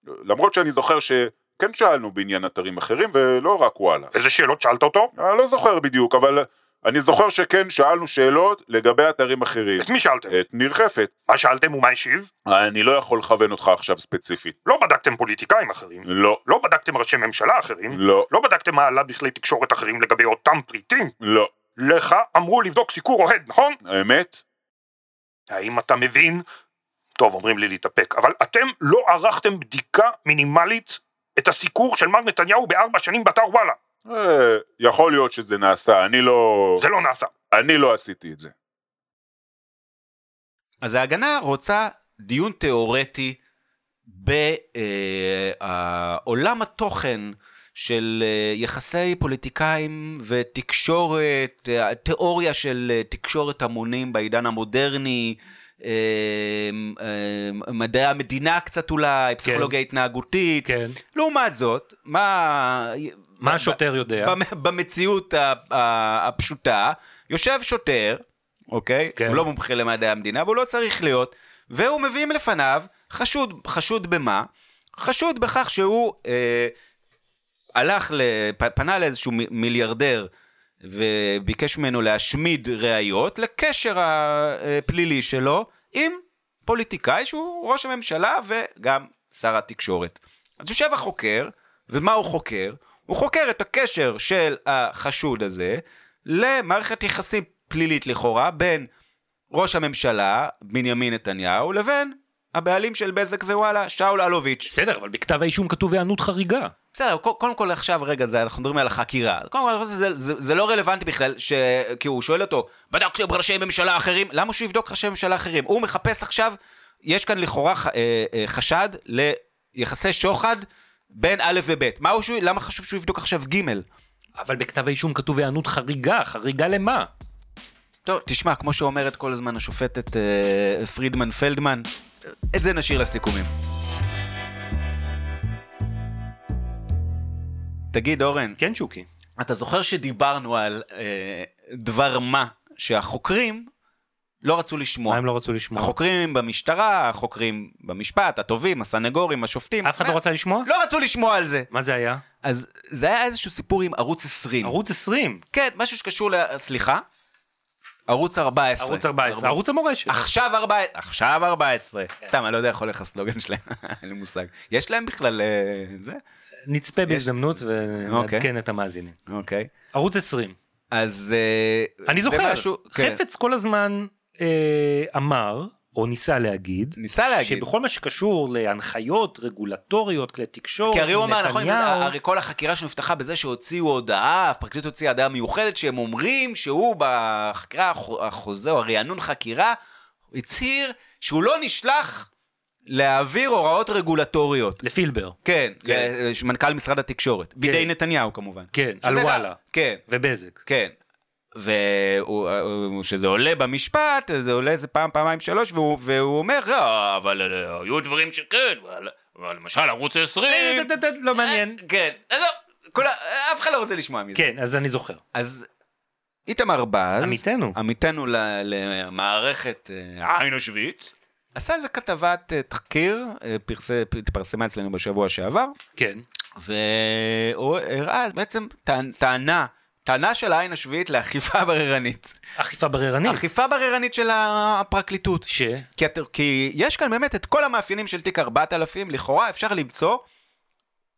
למרות שאני זוכר שכן שאלנו בעניין אתרים אחרים, ולא רק וואלה. איזה שאלות שאלת אותו? אני לא זוכר בדיוק, אבל אני זוכר שכן שאלנו שאלות לגבי אתרים אחרים. את מי שאלתם? את ניר חפץ. מה שאלתם ומה השיב? אני לא יכול לכוון אותך עכשיו ספציפית. לא בדקתם פוליטיקאים אחרים. לא, לא בדקתם ראשי ממשלה אחרים. לא, לא בדקתם מה עלה בכלי תקשורת אחרים לגבי אותם פריטים. לא. לך אמרו לבדוק סיקור אוהד, נכון? האמת? האם אתה מבין? טוב, אומרים לי להתאפק, אבל אתם לא ערכתם בדיקה מינימלית את הסיקור של מר נתניהו בארבע שנים באתר וואלה. אה, יכול להיות שזה נעשה, אני לא... זה לא נעשה. אני לא עשיתי את זה. אז ההגנה רוצה דיון תיאורטי בעולם התוכן של אה, יחסי פוליטיקאים ותקשורת, אה, תיאוריה של אה, תקשורת המונים בעידן המודרני, אה, אה, מדעי המדינה קצת אולי, פסיכולוגיה התנהגותית. כן. לעומת זאת, מה... מה השוטר יודע? במ- במציאות הפשוטה, יושב שוטר, אוקיי? כן. הוא לא מומחה למדעי המדינה, והוא לא צריך להיות, והוא מביאים לפניו חשוד, חשוד במה? חשוד בכך שהוא אה, הלך, לפ, פנה לאיזשהו מיליארדר וביקש ממנו להשמיד ראיות לקשר הפלילי שלו עם פוליטיקאי שהוא ראש הממשלה וגם שר התקשורת. אז יושב החוקר, ומה הוא חוקר? הוא חוקר את הקשר של החשוד הזה למערכת יחסים פלילית לכאורה בין ראש הממשלה, בנימין נתניהו, לבין הבעלים של בזק ווואלה, שאול אלוביץ'. בסדר, אבל בכתב האישום כתוב היענות חריגה. בסדר, קודם כל עכשיו, רגע, זה, אנחנו מדברים על החקירה. קודם כל, שזה זה, זה לא רלוונטי בכלל, ש... כי הוא שואל אותו, בדקתם ראשי ממשלה אחרים? למה שהוא יבדוק ראשי ממשלה אחרים? הוא מחפש עכשיו, יש כאן לכאורה ח- אה, אה, חשד ליחסי שוחד בין א' וב'. מה הוא, שהוא- למה חשוב שהוא יבדוק עכשיו ג'? אבל בכתב האישום כתוב היענות חריגה, חריגה למה? טוב, תשמע, כמו שאומרת כל הזמן השופטת אה, פרידמן פלדמן, את זה נשאיר לסיכומים. תגיד, אורן, כן, שוקי. אתה זוכר שדיברנו על אה, דבר מה שהחוקרים לא רצו לשמוע. מה הם לא רצו לשמוע? החוקרים במשטרה, החוקרים במשפט, הטובים, הסנגורים, השופטים. אף אחד לא רצה לשמוע? לא רצו לשמוע על זה. מה זה היה? אז זה היה איזשהו סיפור עם ערוץ 20. ערוץ 20. כן, משהו שקשור ל... סליחה? ערוץ 14. ערוץ 14. ערוץ המורשת. עכשיו 14. עכשיו 14. סתם, אני לא יודע איך הולך הסלוגן שלהם, אין לי מושג. יש להם בכלל... אה, זה? נצפה בהזדמנות אוקיי. ונעדכן את המאזינים. אוקיי. ערוץ 20. אז... אה, אני זוכר, כן. חפץ כל הזמן אה, אמר, או ניסה להגיד, ניסה להגיד. שבכל מה שקשור להנחיות רגולטוריות, כלי תקשורת, כי הרי הוא אמר, נכון, הרי כל החקירה שנפתחה בזה שהוציאו הודעה, הפרקליטות הוציאה הודעה מיוחדת, שהם אומרים שהוא בחקירה, החו- החוזה או הרענון חקירה, הצהיר שהוא לא נשלח להעביר הוראות רגולטוריות. לפילבר, כן, כן. מנכ"ל משרד התקשורת, בידי נתניהו כמובן. כן, על לא- וואלה, כן, ובזק. כן. וכשזה עולה במשפט, זה עולה איזה פעם, פעמיים, שלוש, והוא, והוא אומר, "לא, אבל אה, היו דברים שכן, אבל, אבל למשל ערוץ 20. אה, ד- ד- ד- לא מעניין. כן, עזוב, ה- אף אחד לא רוצה לשמוע מזה. כן, אז אני זוכר. אז איתמר בז, עמיתנו. עמיתנו למערכת אה, העין השביעית, עשה על זה כתבת אה, תחקיר, אה, התפרסמה אצלנו בשבוע שעבר, כן. והוא הראה בעצם טענ- טענה, טענה של העין השביעית לאכיפה בררנית. אכיפה בררנית. אכיפה בררנית של הפרקליטות. ש... כי, את, כי יש כאן באמת את כל המאפיינים של תיק 4000, לכאורה אפשר למצוא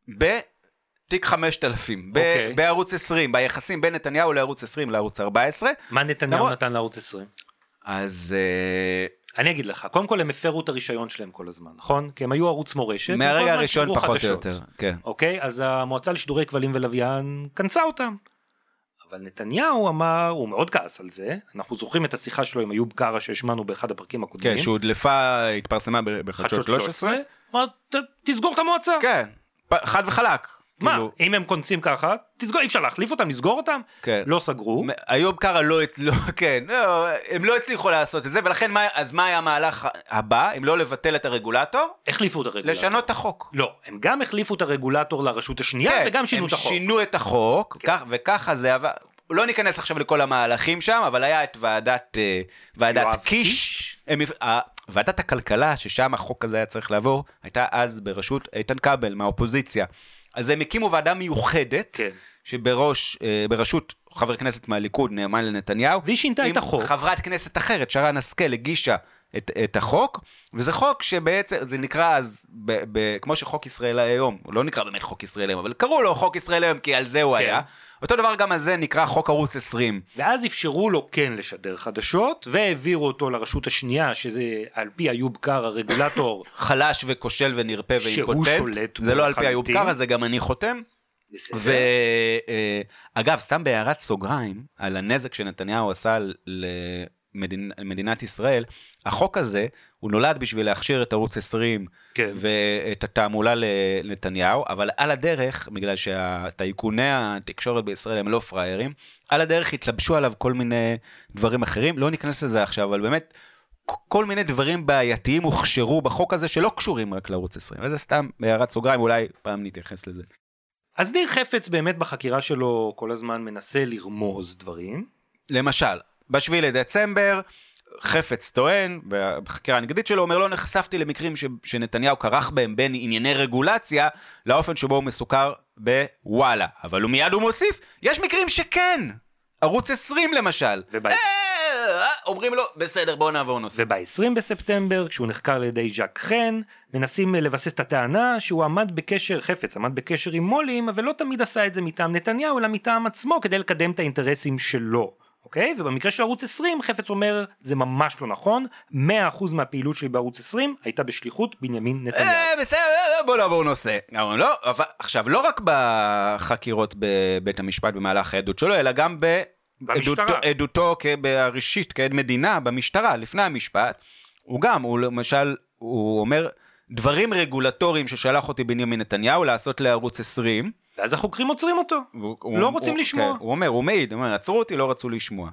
בתיק 5000, ב- אוקיי. בערוץ 20, ביחסים בין נתניהו לערוץ 20 לערוץ 14. מה נתניהו למרות- נתן לערוץ 20? אז אה, אני אגיד לך, קודם כל הם הפרו את הרישיון שלהם כל הזמן, נכון? כי הם היו ערוץ מורשת. מהרגע הראשון פחות או. יותר, כן. אוקיי? אז המועצה לשידורי כבלים ולוויין כנסה אותם. אבל נתניהו אמר, הוא מאוד כעס על זה, אנחנו זוכרים את השיחה שלו עם איוב קרא שהשמענו באחד הפרקים הקודמים. כן, שהודלפה, התפרסמה בחדשות 13. אמר, "ת- תסגור את המועצה. כן, חד וחלק. מה, כאילו, אם הם קונסים ככה, תסגור, אי אפשר להחליף אותם, לסגור אותם? כן. לא סגרו. איוב קרא לא, לא, כן, לא, הם לא הצליחו לעשות את זה, ולכן מה, אז מה היה המהלך הבא, אם לא לבטל את הרגולטור? החליפו את הרגולטור. לשנות את החוק. לא, הם גם החליפו את הרגולטור לרשות השנייה וגם שינו את החוק. כן, הם שינו את החוק, כן. כך, וככה זה עבר. לא ניכנס עכשיו לכל המהלכים שם, אבל היה את ועדת, אה, ועדת קיש. קיש. הם, ועדת הכלכלה, ששם החוק הזה היה צריך לעבור, הייתה אז בראשות איתן כבל מהאופוזיציה. אז הם הקימו ועדה מיוחדת, כן. שבראש, אה, בראשות חבר כנסת מהליכוד, נאמן לנתניהו. והיא שינתה את החוק. חברת כנסת אחרת, שרן השכל, הגישה את, את החוק, וזה חוק שבעצם, זה נקרא אז, ב, ב, כמו שחוק ישראל היום, הוא לא נקרא באמת חוק ישראל היום, אבל קראו לו חוק ישראל היום כי על זה הוא כן. היה. אותו דבר גם הזה נקרא חוק ערוץ 20. ואז אפשרו לו כן לשדר חדשות, והעבירו אותו לרשות השנייה, שזה על פי איוב קרא, רגולטור. חלש וכושל ונרפה שהוא ואימפוטנט. שולט זה לא על פי איוב. קרא, זה גם אני חותם. ואגב, סתם בהערת סוגריים, על הנזק שנתניהו עשה למדינ... למדינת ישראל, החוק הזה, הוא נולד בשביל להכשיר את ערוץ 20 כן. ואת התעמולה לנתניהו, אבל על הדרך, בגלל שהטייקוני התקשורת בישראל הם לא פראיירים, על הדרך התלבשו עליו כל מיני דברים אחרים, לא ניכנס לזה עכשיו, אבל באמת, כל מיני דברים בעייתיים הוכשרו בחוק הזה שלא קשורים רק לערוץ 20, וזה סתם בהערת סוגריים, אולי פעם נתייחס לזה. אז ניר חפץ באמת בחקירה שלו כל הזמן מנסה לרמוז דברים. למשל, בשביעי לדצמבר, חפץ טוען, בחקירה הנגדית שלו, אומר לא נחשפתי למקרים ש, שנתניהו כרך בהם בין ענייני רגולציה לאופן שבו הוא מסוקר בוואלה. אבל הוא מיד הוא מוסיף, יש מקרים שכן! ערוץ 20 למשל. ובא- אה, אה, אומרים לו, בסדר, בוא נעבור נושא. וב-20 בספטמבר, כשהוא נחקר על ידי ז'אק חן, מנסים לבסס את הטענה שהוא עמד בקשר, חפץ עמד בקשר עם מו"לים, אבל לא תמיד עשה את זה מטעם נתניהו, אלא מטעם עצמו, כדי לקדם את האינטרסים שלו. אוקיי? ובמקרה של ערוץ 20, חפץ אומר, זה ממש לא נכון, 100% מהפעילות שלי בערוץ 20 הייתה בשליחות בנימין נתניהו. אה, בסדר, אה, בוא נעבור נושא. לא, אבל עכשיו, לא רק בחקירות בבית המשפט במהלך העדות שלו, אלא גם. בעדותו עדותו כעד מדינה במשטרה, לפני המשפט. הוא גם, הוא למשל, הוא אומר, דברים רגולטוריים ששלח אותי בנימין נתניהו לעשות לערוץ 20. ואז החוקרים עוצרים אותו. והוא- לא הוא- רוצים הוא- לשמוע. כן, הוא אומר, הוא מעיד, הוא אומר, עצרו אותי, לא רצו לשמוע.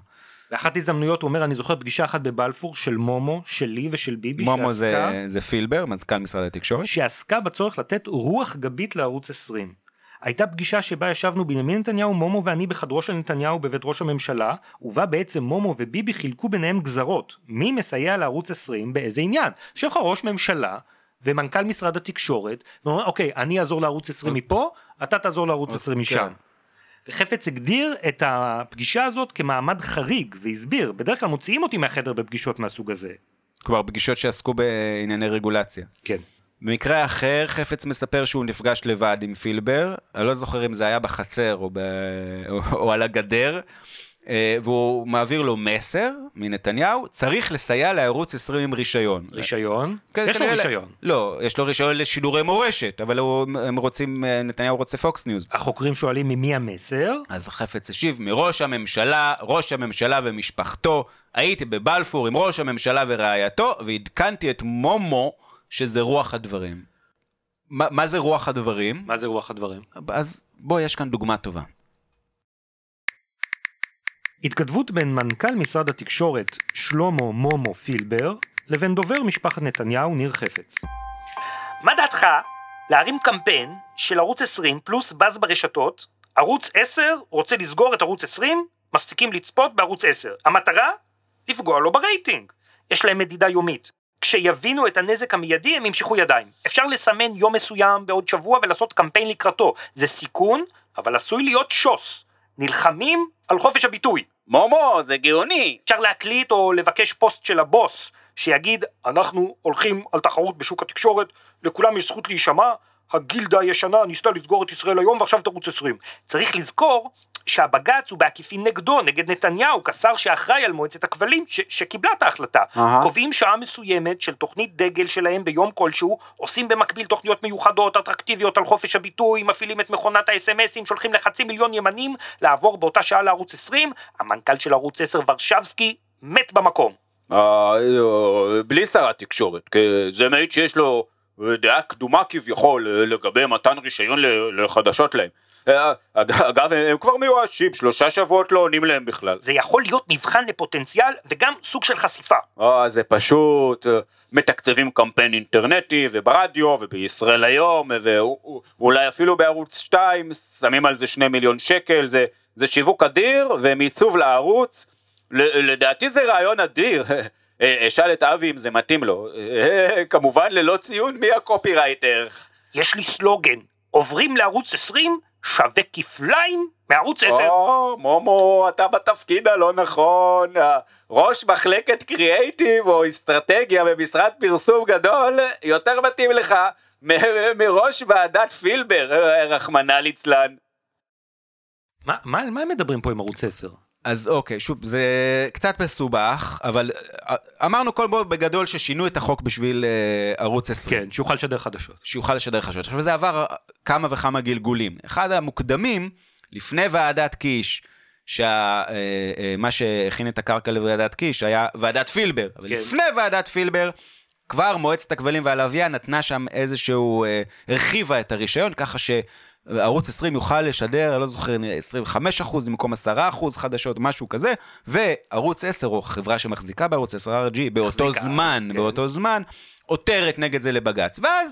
באחת ההזדמנויות הוא אומר, אני זוכר פגישה אחת בבלפור של מומו, שלי ושל ביבי, מומו זה, שעסקה, זה פילבר, מנכ"ל משרד התקשורת. שעסקה בצורך לתת רוח גבית לערוץ 20. הייתה פגישה שבה ישבנו בנימין נתניהו, מומו ואני בחדרו של נתניהו בבית ראש הממשלה, ובה בעצם מומו וביבי חילקו ביניהם גזרות. מי מסייע לערוץ 20 באיזה עניין? יושב לך ראש ממשלה ומנכ"ל משרד התקשורת, ואומר, אוקיי, אני אעזור לערוץ 20 מפה, אתה תעזור לערוץ 20 משם. כן. וחפץ הגדיר את הפגישה הזאת כמעמד חריג, והסביר, בדרך כלל מוציאים אותי מהחדר בפגישות מהסוג הזה. כלומר, פגישות שעסקו בענייני רגולציה. כן. במקרה אחר, חפץ מספר שהוא נפגש לבד עם פילבר, אני לא זוכר אם זה היה בחצר או, ב... או, על הגדר, והוא מעביר לו מסר מנתניהו, צריך לסייע לערוץ 20 עם רישיון. רישיון? כן, יש לו רישיון. לא, יש לו רישיון לשידורי מורשת, אבל הוא, הם רוצים, אה, נתניהו רוצה פוקס ניוז. החוקרים שואלים ממי המסר, אז חפץ השיב, מראש הממשלה, ראש הממשלה ומשפחתו, הייתי בבלפור עם ראש הממשלה ורעייתו, ועדכנתי את מומו שזה רוח הדברים. מה, מה זה רוח הדברים? מה זה רוח הדברים? אז בוא, יש כאן דוגמה טובה. התכתבות בין מנכ"ל משרד התקשורת שלמה מומו פילבר לבין דובר משפחת נתניהו ניר חפץ. מה דעתך להרים קמפיין של ערוץ 20 פלוס באז ברשתות, ערוץ 10 רוצה לסגור את ערוץ 20, מפסיקים לצפות בערוץ 10. המטרה? לפגוע לו ברייטינג. יש להם מדידה יומית. כשיבינו את הנזק המיידי הם ימשכו ידיים. אפשר לסמן יום מסוים בעוד שבוע ולעשות קמפיין לקראתו. זה סיכון, אבל עשוי להיות שוס. נלחמים על חופש הביטוי. מומו, זה גאוני. אפשר להקליט או לבקש פוסט של הבוס שיגיד אנחנו הולכים על תחרות בשוק התקשורת, לכולם יש זכות להישמע, הגילדה הישנה ניסתה לסגור את ישראל היום ועכשיו את ערוץ 20. צריך לזכור שהבג"ץ הוא בעקיפין נגדו, נגד נתניהו, כשר שאחראי על מועצת הכבלים ש- שקיבלה את ההחלטה. אהה. קובעים שעה מסוימת של תוכנית דגל שלהם ביום כלשהו, עושים במקביל תוכניות מיוחדות, אטרקטיביות על חופש הביטוי, מפעילים את מכונת האס.אם.אסים, שולחים לחצי מיליון ימנים לעבור באותה שעה לערוץ 20, המנכ"ל של ערוץ 10 ורשבסקי מת במקום. אה, בלי שר התקשורת, כי זה מעיד שיש לו דעה קדומה כביכול אה, לגבי מתן רישיון לחדשות להם. אה, אג- אגב, הם כבר מיואשים, שלושה שבועות לא עונים להם בכלל. זה יכול להיות מבחן לפוטנציאל וגם סוג של חשיפה. אה, זה פשוט, אה, מתקצבים קמפיין אינטרנטי וברדיו ובישראל היום ואולי אפילו בערוץ 2 שמים על זה שני מיליון שקל, זה, זה שיווק אדיר ומיצוב לערוץ, לדעתי זה רעיון אדיר, אשאל את אבי אם זה מתאים לו, אה, כמובן ללא ציון מי הקופירייטר. יש לי סלוגן, עוברים לערוץ 20 שווה כפליים מערוץ 10. או, מומו, אתה בתפקיד הלא נכון, אה, ראש מחלקת קריאייטיב או אסטרטגיה במשרד פרסום גדול, יותר מתאים לך מ- מראש ועדת פילבר, אה, רחמנא ליצלן. מה, מה, מה הם מדברים פה עם ערוץ 10? אז אוקיי, שוב, זה קצת מסובך, אבל אה, אמרנו כל בו בגדול ששינו את החוק בשביל אה, ערוץ 20. כן, שיוכל לשדר חדשות. שיוכל לשדר חדשות. עכשיו זה עבר כמה וכמה גלגולים. אחד המוקדמים, לפני ועדת קיש, שמה שהכין את הקרקע לוועדת קיש היה ועדת פילבר. אבל כן. לפני ועדת פילבר, כבר מועצת הכבלים והלוויין נתנה שם איזשהו, אה, הרחיבה את הרישיון, ככה שערוץ 20 יוכל לשדר, אני לא זוכר, נראה 25% במקום 10% חדשות, משהו כזה, וערוץ 10, או חברה שמחזיקה בערוץ 10, RG, באותו מחזיקה, זמן, כן. באותו זמן, עותרת נגד זה לבג"ץ. ואז...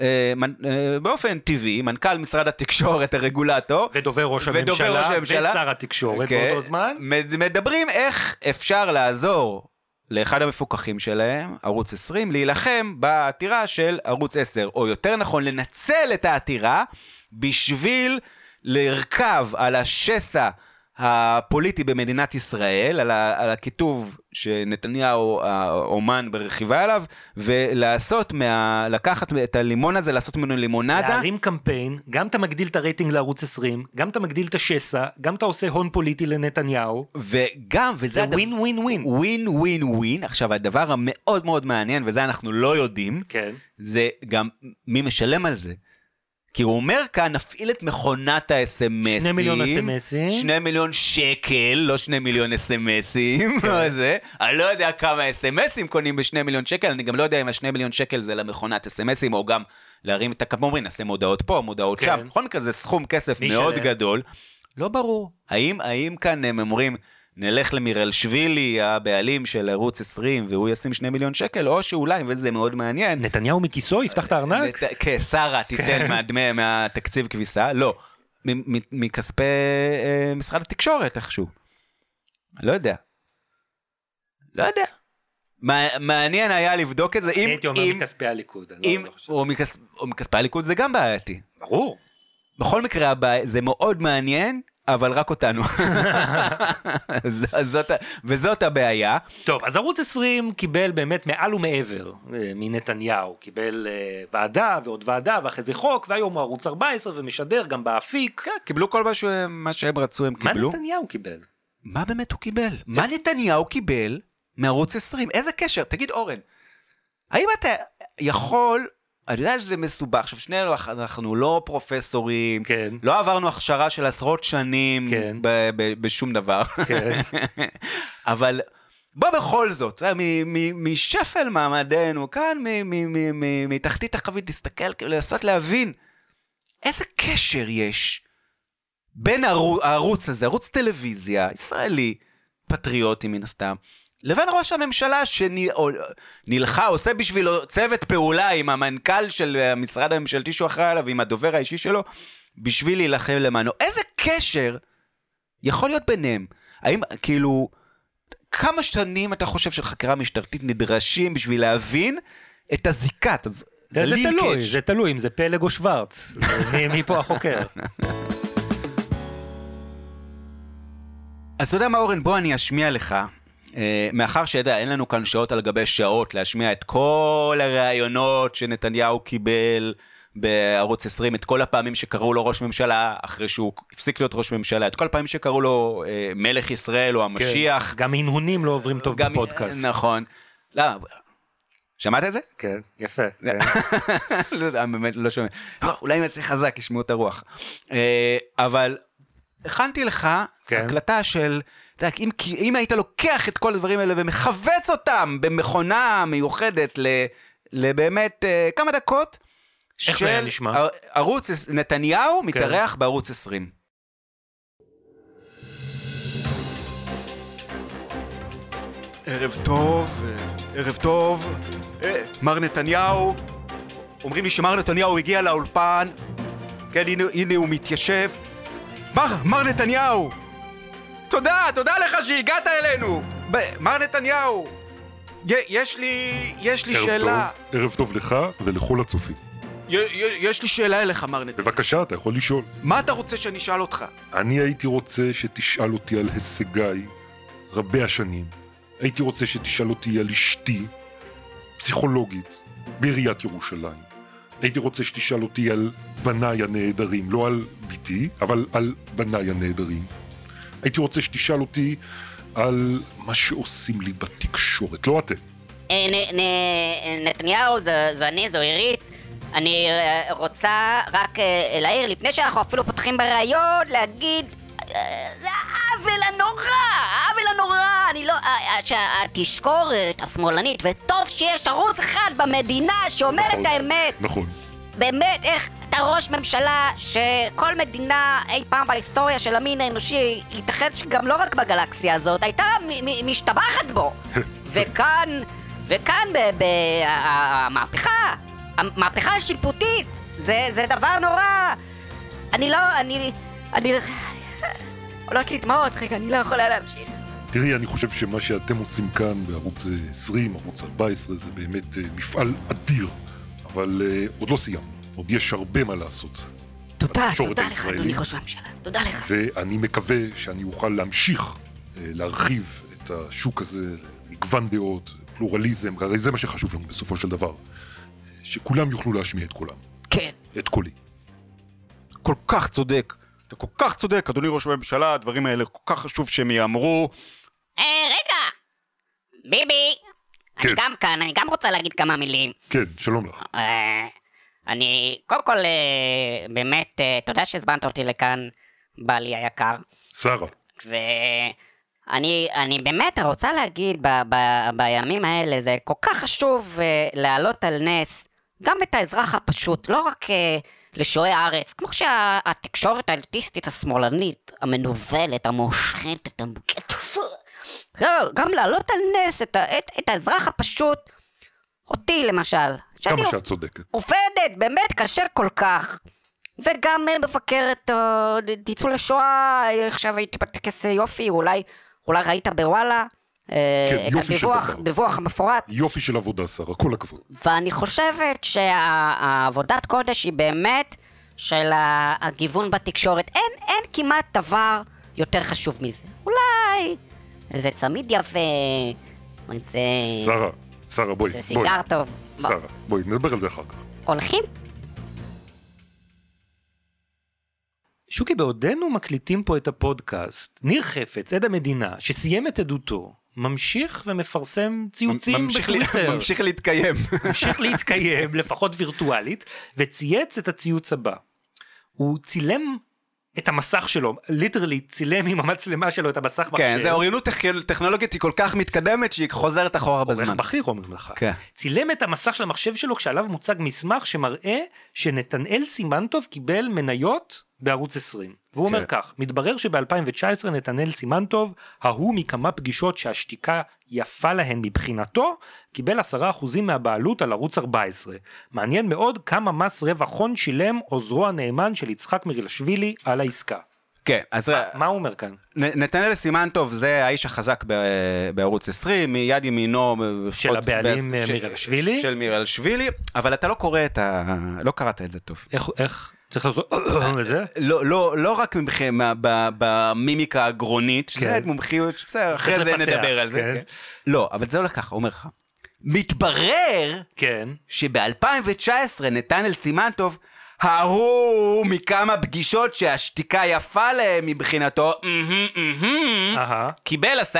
אה, אה, באופן טבעי, מנכ"ל משרד התקשורת, הרגולטור, ודובר ראש ודובר הממשלה, ראש הממשלה. ושר התקשורת כן, באותו זמן. מד- מדברים איך אפשר לעזור לאחד המפוקחים שלהם, ערוץ 20, להילחם בעתירה של ערוץ 10, או יותר נכון, לנצל את העתירה בשביל לרכב על השסע הפוליטי במדינת ישראל, על, ה, על הכיתוב שנתניהו האומן ברכיבה עליו, ולעשות מה... לקחת את הלימון הזה, לעשות ממנו לימונדה. להרים קמפיין, גם אתה מגדיל את הרייטינג לערוץ 20, גם אתה מגדיל את השסע, גם אתה עושה הון פוליטי לנתניהו. וגם, וזה זה ווין ווין ווין. ווין ווין ווין. עכשיו, הדבר המאוד מאוד מעניין, וזה אנחנו לא יודעים, כן. זה גם מי משלם על זה. כי הוא אומר כאן, נפעיל את מכונת האס.אם.אסים. שני מיליון אס.אם.אסים. שני מיליון שקל, לא שני מיליון אס.אם.אסים. כן. זה. אני לא יודע כמה אס.אם.אסים קונים בשני מיליון שקל, אני גם לא יודע אם השני מיליון שקל זה למכונת אס.אם.אסים, או גם להרים את הכמה אומרים, נעשה מודעות פה, מודעות כן. שם. בכל מקרה זה סכום כסף מאוד? גדול. לא ברור. האם, האם כאן הם אומרים, נלך למירלשווילי, הבעלים של ערוץ 20, והוא ישים שני מיליון שקל, או שאולי, וזה מאוד מעניין, נתניהו מכיסו יפתח את הארנק? נת- כן, שרה תיתן מהדמי, מהתקציב כביסה, לא, מכספי אה, משרד התקשורת איכשהו. לא יודע. לא יודע. מע- מעניין היה לבדוק את זה, אם, אני הייתי אומר אם, מכספי הליכוד. אני אם, לא. או מכס- או מכספי הליכוד זה גם בעייתי. ברור. בכל מקרה, זה מאוד מעניין, אבל רק אותנו. זאת, וזאת הבעיה. טוב, אז ערוץ 20 קיבל באמת מעל ומעבר אה, מנתניהו. קיבל אה, ועדה ועוד ועדה, ואחרי זה חוק, והיום הוא ערוץ 14 ומשדר גם באפיק. כן, קיבלו כל מה, ש... מה שהם רצו, הם מה קיבלו. נתניהו קיבל? מה באמת הוא קיבל? מה נתניהו קיבל מערוץ 20? איזה קשר? תגיד, אורן, האם אתה יכול... אני יודע שזה מסובך, עכשיו שנינו אנחנו לא פרופסורים, כן. לא עברנו הכשרה של עשרות שנים כן. ב- ב- בשום דבר, כן. אבל בוא בכל זאת, מ- מ- משפל מעמדנו, כאן מ- מ- מ- מ- מתחתית החבית, להסתכל, לנסות להבין איזה קשר יש בין הערו- הערוץ הזה, ערוץ טלוויזיה, ישראלי, פטריוטי מן הסתם, לבין ראש הממשלה שנלחה, עושה בשבילו צוות פעולה עם המנכ"ל של המשרד הממשלתי שהוא אחראי עליו, עם הדובר האישי שלו, בשביל להילחם למענו. איזה קשר יכול להיות ביניהם? האם, כאילו, כמה שנים אתה חושב של חקירה משטרתית נדרשים בשביל להבין את הזיקה, את הז- זה זה? תלוי, זה תלוי אם זה פלג או שוורץ. מי- מי פה החוקר? אז אתה יודע מה, אורן? בוא אני אשמיע לך. אה, מאחר שידע, אין לנו כאן שעות על גבי שעות להשמיע את כל הראיונות שנתניהו קיבל בערוץ 20, את כל הפעמים שקראו לו ראש ממשלה, אחרי שהוא הפסיק להיות ראש ממשלה, את כל הפעמים שקראו לו אה, מלך ישראל או המשיח. גם הנהונים לא עוברים טוב גם- בפודקאסט. נכון. לא, שמעת את זה? כן, יפה. כן. לא יודע, באמת לא שומע. אה, אולי אם יעשה חזק, ישמעו את הרוח. אה, אבל הכנתי לך כן. הקלטה של, אתה יודע, אם, אם היית לוקח את כל הדברים האלה ומכווץ אותם במכונה מיוחדת ל, לבאמת אה, כמה דקות, איך זה היה נשמע? כן. ער- ערוץ נתניהו מתארח בערוץ 20. ערב טוב, אה, ערב טוב, אה, מר נתניהו, אומרים לי שמר נתניהו הגיע לאולפן, כן, הנה, הנה הוא מתיישב. מר, מר נתניהו! תודה, תודה לך שהגעת אלינו! ב- מר נתניהו! י- יש לי, יש לי ערב שאלה. טוב, ערב טוב לך ולכל הצופים. י- י- יש לי שאלה אליך, מר נתניהו. בבקשה, אתה יכול לשאול. מה אתה רוצה שאני אשאל אותך? אני הייתי רוצה שתשאל אותי על הישגיי רבי השנים. הייתי רוצה שתשאל אותי על אשתי, פסיכולוגית, בעיריית ירושלים. הייתי רוצה שתשאל אותי על בניי הנהדרים, לא על בתי, אבל על בניי הנהדרים. הייתי רוצה שתשאל אותי על מה שעושים לי בתקשורת, לא אתם. אה, נתניהו, זו אני, זו עירית. אני אה, רוצה רק אה, להעיר, לפני שאנחנו אפילו פותחים בריאיון, להגיד... זה העוול הנורא, העוול הנורא, אני לא... שהתשקורת השמאלנית, וטוב שיש ערוץ אחד במדינה שאומר את האמת. נכון. באמת, איך אתה ראש ממשלה שכל מדינה אי פעם בהיסטוריה של המין האנושי, ייתכן שגם לא רק בגלקסיה הזאת, הייתה משתבחת בו. וכאן, וכאן במהפכה, המהפכה השיפוטית, זה, זה דבר נורא. אני לא, אני, אני... עולות לי דמעות, רגע, אני לא יכולה להמשיך. תראי, אני חושב שמה שאתם עושים כאן בערוץ אה, 20, ערוץ 14, זה באמת אה, מפעל אדיר. אבל אה, עוד לא סיימנו, עוד יש הרבה מה לעשות. תודה, תודה לך. אדוני ראש הממשלה. תודה לך. ואני מקווה שאני אוכל להמשיך אה, להרחיב את השוק הזה למגוון דעות, פלורליזם, הרי זה מה שחשוב לנו בסופו של דבר. שכולם יוכלו להשמיע את קולם, כן. את קולי. כל כך צודק. אתה כל כך צודק, אדוני ראש הממשלה, הדברים האלה כל כך חשוב שהם ייאמרו. אה, רגע! ביבי! כן. אני גם כאן, אני גם רוצה להגיד כמה מילים. כן, שלום לך. אה, אני, קודם כל, אה, באמת, אה, תודה שהזמנת אותי לכאן, בעלי היקר. שרה, ואני אני באמת רוצה להגיד, ב, ב, בימים האלה זה כל כך חשוב אה, להעלות על נס גם את האזרח הפשוט, לא רק לשועי הארץ, כמו שהתקשורת האליטיסטית השמאלנית, המנוולת, המושחתת, המוקטת, גם להעלות על נס את, את, את האזרח הפשוט, אותי למשל, כמה שאת צודקת. עובדת, באמת קשה כל כך. וגם אה, מבקרת אה, ניצולי שואה, אה, עכשיו הייתי בטקס יופי, אולי, אולי ראית בוואלה. כן, את יופי של הדיווח, דבר. דיווח המפורט, יופי של עבודה, שרה, כל הכבוד. ואני חושבת שהעבודת קודש היא באמת של הגיוון בתקשורת. אין, אין כמעט דבר יותר חשוב מזה. אולי איזה צמיד יפה, איזה... שרה, שרה, בואי, בואי. סיגר טוב. בוא, שרה, בואי, נדבר על זה אחר כך. הולכים? שוקי, בעודנו מקליטים פה את הפודקאסט, ניר חפץ, עד המדינה, שסיים את עדותו, ממשיך ומפרסם ציוצים ממשיך לי- בטוויטר. ממשיך להתקיים. ממשיך להתקיים, לפחות וירטואלית, וצייץ את הציוץ הבא. הוא צילם את המסך שלו, ליטרלי צילם עם המצלמה שלו את המסך מחשב. כן, זה אוריינות טכ- טכנולוגית היא כל כך מתקדמת שהיא חוזרת אחורה עורך בזמן. בכיר אומרים לך. כן. צילם את המסך של המחשב שלו כשעליו מוצג מסמך שמראה שנתנאל סימנטוב קיבל מניות בערוץ 20. והוא אומר כן. כך, מתברר שב-2019 נתנאל סימנטוב, ההוא מכמה פגישות שהשתיקה יפה להן מבחינתו, קיבל 10% מהבעלות על ערוץ 14. מעניין מאוד כמה מס רווח הון שילם עוזרו הנאמן של יצחק מירילשווילי על העסקה. כן, אז מה- מה הוא אומר כאן? נ- נתנאל סימנטוב זה האיש החזק ב- בערוץ 20, מיד ימינו. של הבעלים, ב- מירלשווילי? של מירלשווילי, אבל אתה לא קורא את ה... לא קראת את זה טוב. איך, איך? צריך לעשות וזה? לא, לא, לא רק ב- במימיקה הגרונית, שזה כן. מומחיות, בסדר, אחרי זה נדבר על זה. כן. כן. לא, אבל זה הולך ככה, אומר לך. מתברר כן. שב-2019 נתנאל סימנטוב, ההוא מכמה פגישות שהשתיקה יפה להם מבחינתו. קיבל 10%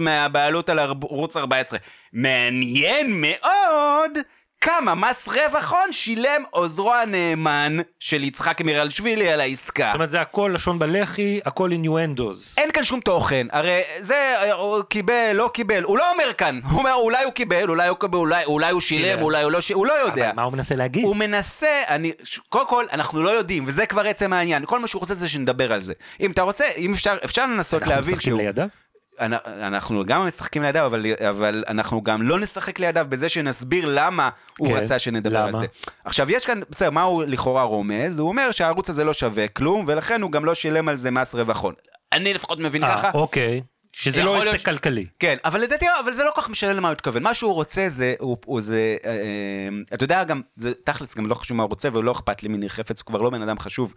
מהבעלות על ערוץ 14. מעניין מאוד כמה מס רווח הון שילם עוזרו הנאמן של יצחק מירלשווילי על העסקה. זאת אומרת זה הכל לשון בלחי, הכל אינואנדוז. אין כאן שום תוכן, הרי זה, הוא קיבל, לא קיבל, הוא לא אומר כאן, הוא אומר אולי הוא קיבל, אולי הוא קיבל, אולי, אולי הוא שילם, שילם. אולי הוא לא שילם, הוא לא יודע. אבל מה הוא מנסה להגיד? הוא מנסה, אני, קודם כל, אנחנו לא יודעים, וזה כבר עצם העניין, כל מה שהוא רוצה זה שנדבר על זה. אם אתה רוצה, אם אפשר, אפשר לנסות אנחנו להבין משחקים לידיו? אנ- אנחנו גם משחקים לידיו, אבל, אבל אנחנו גם לא נשחק לידיו בזה שנסביר למה הוא כן, רצה שנדבר למה? על זה. עכשיו, יש כאן, בסדר, מה הוא לכאורה רומז? הוא אומר שהערוץ הזה לא שווה כלום, ולכן הוא גם לא שילם על זה מס רווח הון. אני לפחות מבין אה, ככה. אוקיי. שזה לא להיות עסק ש- כלכלי. כן, אבל לדעתי, אבל זה לא כל כך משנה למה הוא התכוון. מה שהוא רוצה זה, הוא, הוא זה, אה, אה, אתה יודע גם, זה תכלס גם לא חשוב מה הוא רוצה, ולא אכפת לי מניר חפץ, הוא כבר לא בן אדם חשוב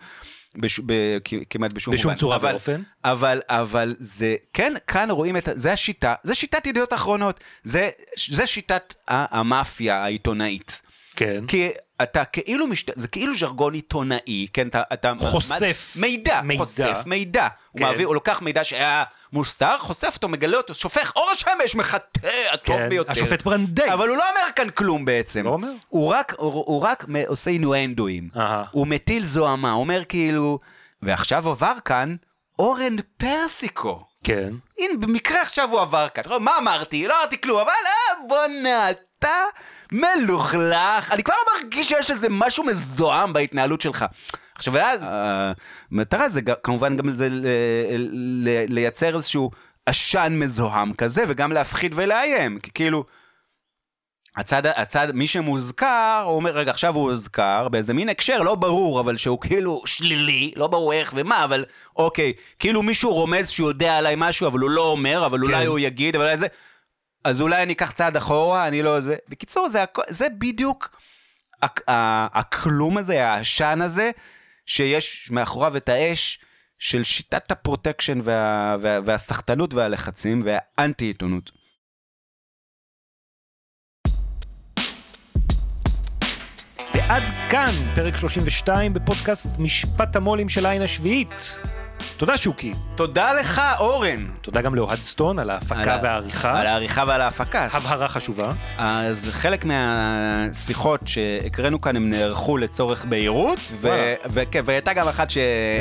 בש, ב, כ- כמעט בשום בשום מובן. צורה אבל, ואופן. אבל, אבל זה, כן, כאן רואים את, זה השיטה, זה שיטת ידיעות אחרונות, זה, זה שיטת המאפיה העיתונאית. כן. כי אתה כאילו, משת... זה כאילו ז'רגון עיתונאי, כן, אתה... אתה חושף מידע, מידע. חושף מידע. הוא כן. מעביר, הוא לוקח מידע שהיה מוסתר, חושף אותו, מגלה אותו, שופך אור שמש, מחטא הטוב כן. ביותר. השופט ברנדייס. אבל הוא לא אומר כאן כלום בעצם. לא אומר? הוא רק, הוא, הוא רק עושה אינואנדואים. הוא מטיל זוהמה, הוא אומר כאילו, ועכשיו עבר כאן אורן פרסיקו. כן. הנה, במקרה עכשיו הוא עבר כאן. מה אמרתי? לא אמרתי כלום, אבל אה, בואנה, אתה מלוכלך. אני כבר מרגיש שיש איזה משהו מזוהם בהתנהלות שלך. עכשיו, ואז, המטרה זה כמובן גם זה לייצר איזשהו עשן מזוהם כזה, וגם להפחיד ולאיים. כי כאילו... הצד, הצד, מי שמוזכר, הוא אומר, רגע, עכשיו הוא הוזכר באיזה מין הקשר לא ברור, אבל שהוא כאילו שלילי, לא ברור איך ומה, אבל אוקיי, כאילו מישהו רומז שהוא יודע עליי משהו, אבל הוא לא אומר, אבל אולי הוא יגיד, אבל זה... אז אולי אני אקח צעד אחורה, אני לא זה. בקיצור, זה, זה בדיוק הכלום הזה, העשן הזה, שיש מאחוריו את האש של שיטת הפרוטקשן וה, וה, והסחטנות והלחצים והאנטי-עיתונות. ועד כאן פרק 32 בפודקאסט משפט המו"לים של העין השביעית. תודה שוקי. תודה לך, אורן. תודה גם לאוהד סטון על ההפקה על והעריכה. על העריכה ועל ההפקה. הבהרה חשובה. אז חלק מהשיחות שהקראנו כאן הם נערכו לצורך בהירות, ו-. וכן, והייתה גם אחת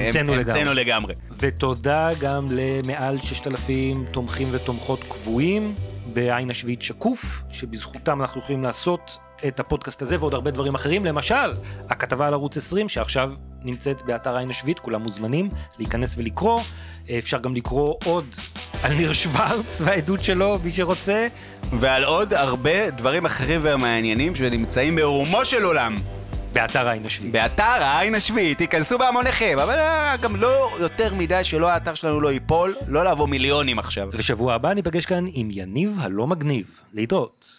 המצאנו לגמרי. שהמצאנו לגמרי. ותודה גם למעל 6,000 תומכים ותומכות קבועים בעין השביעית שקוף, שבזכותם אנחנו יכולים לעשות את הפודקאסט הזה ועוד הרבה דברים אחרים. למשל, הכתבה על ערוץ 20 שעכשיו נמצאת באתר עין השביעית, כולם מוזמנים להיכנס ולקרוא. אפשר גם לקרוא עוד על ניר שוורץ והעדות שלו, מי שרוצה. ועל עוד הרבה דברים אחרים ומעניינים שנמצאים ברומו של עולם. באתר העין השביעית. באתר העין השביעית, תיכנסו בהמוניכם, אבל אה, גם לא יותר מדי שלא האתר שלנו לא ייפול, לא לבוא מיליונים עכשיו. ושבוע הבא ניפגש כאן עם יניב הלא מגניב. להתראות.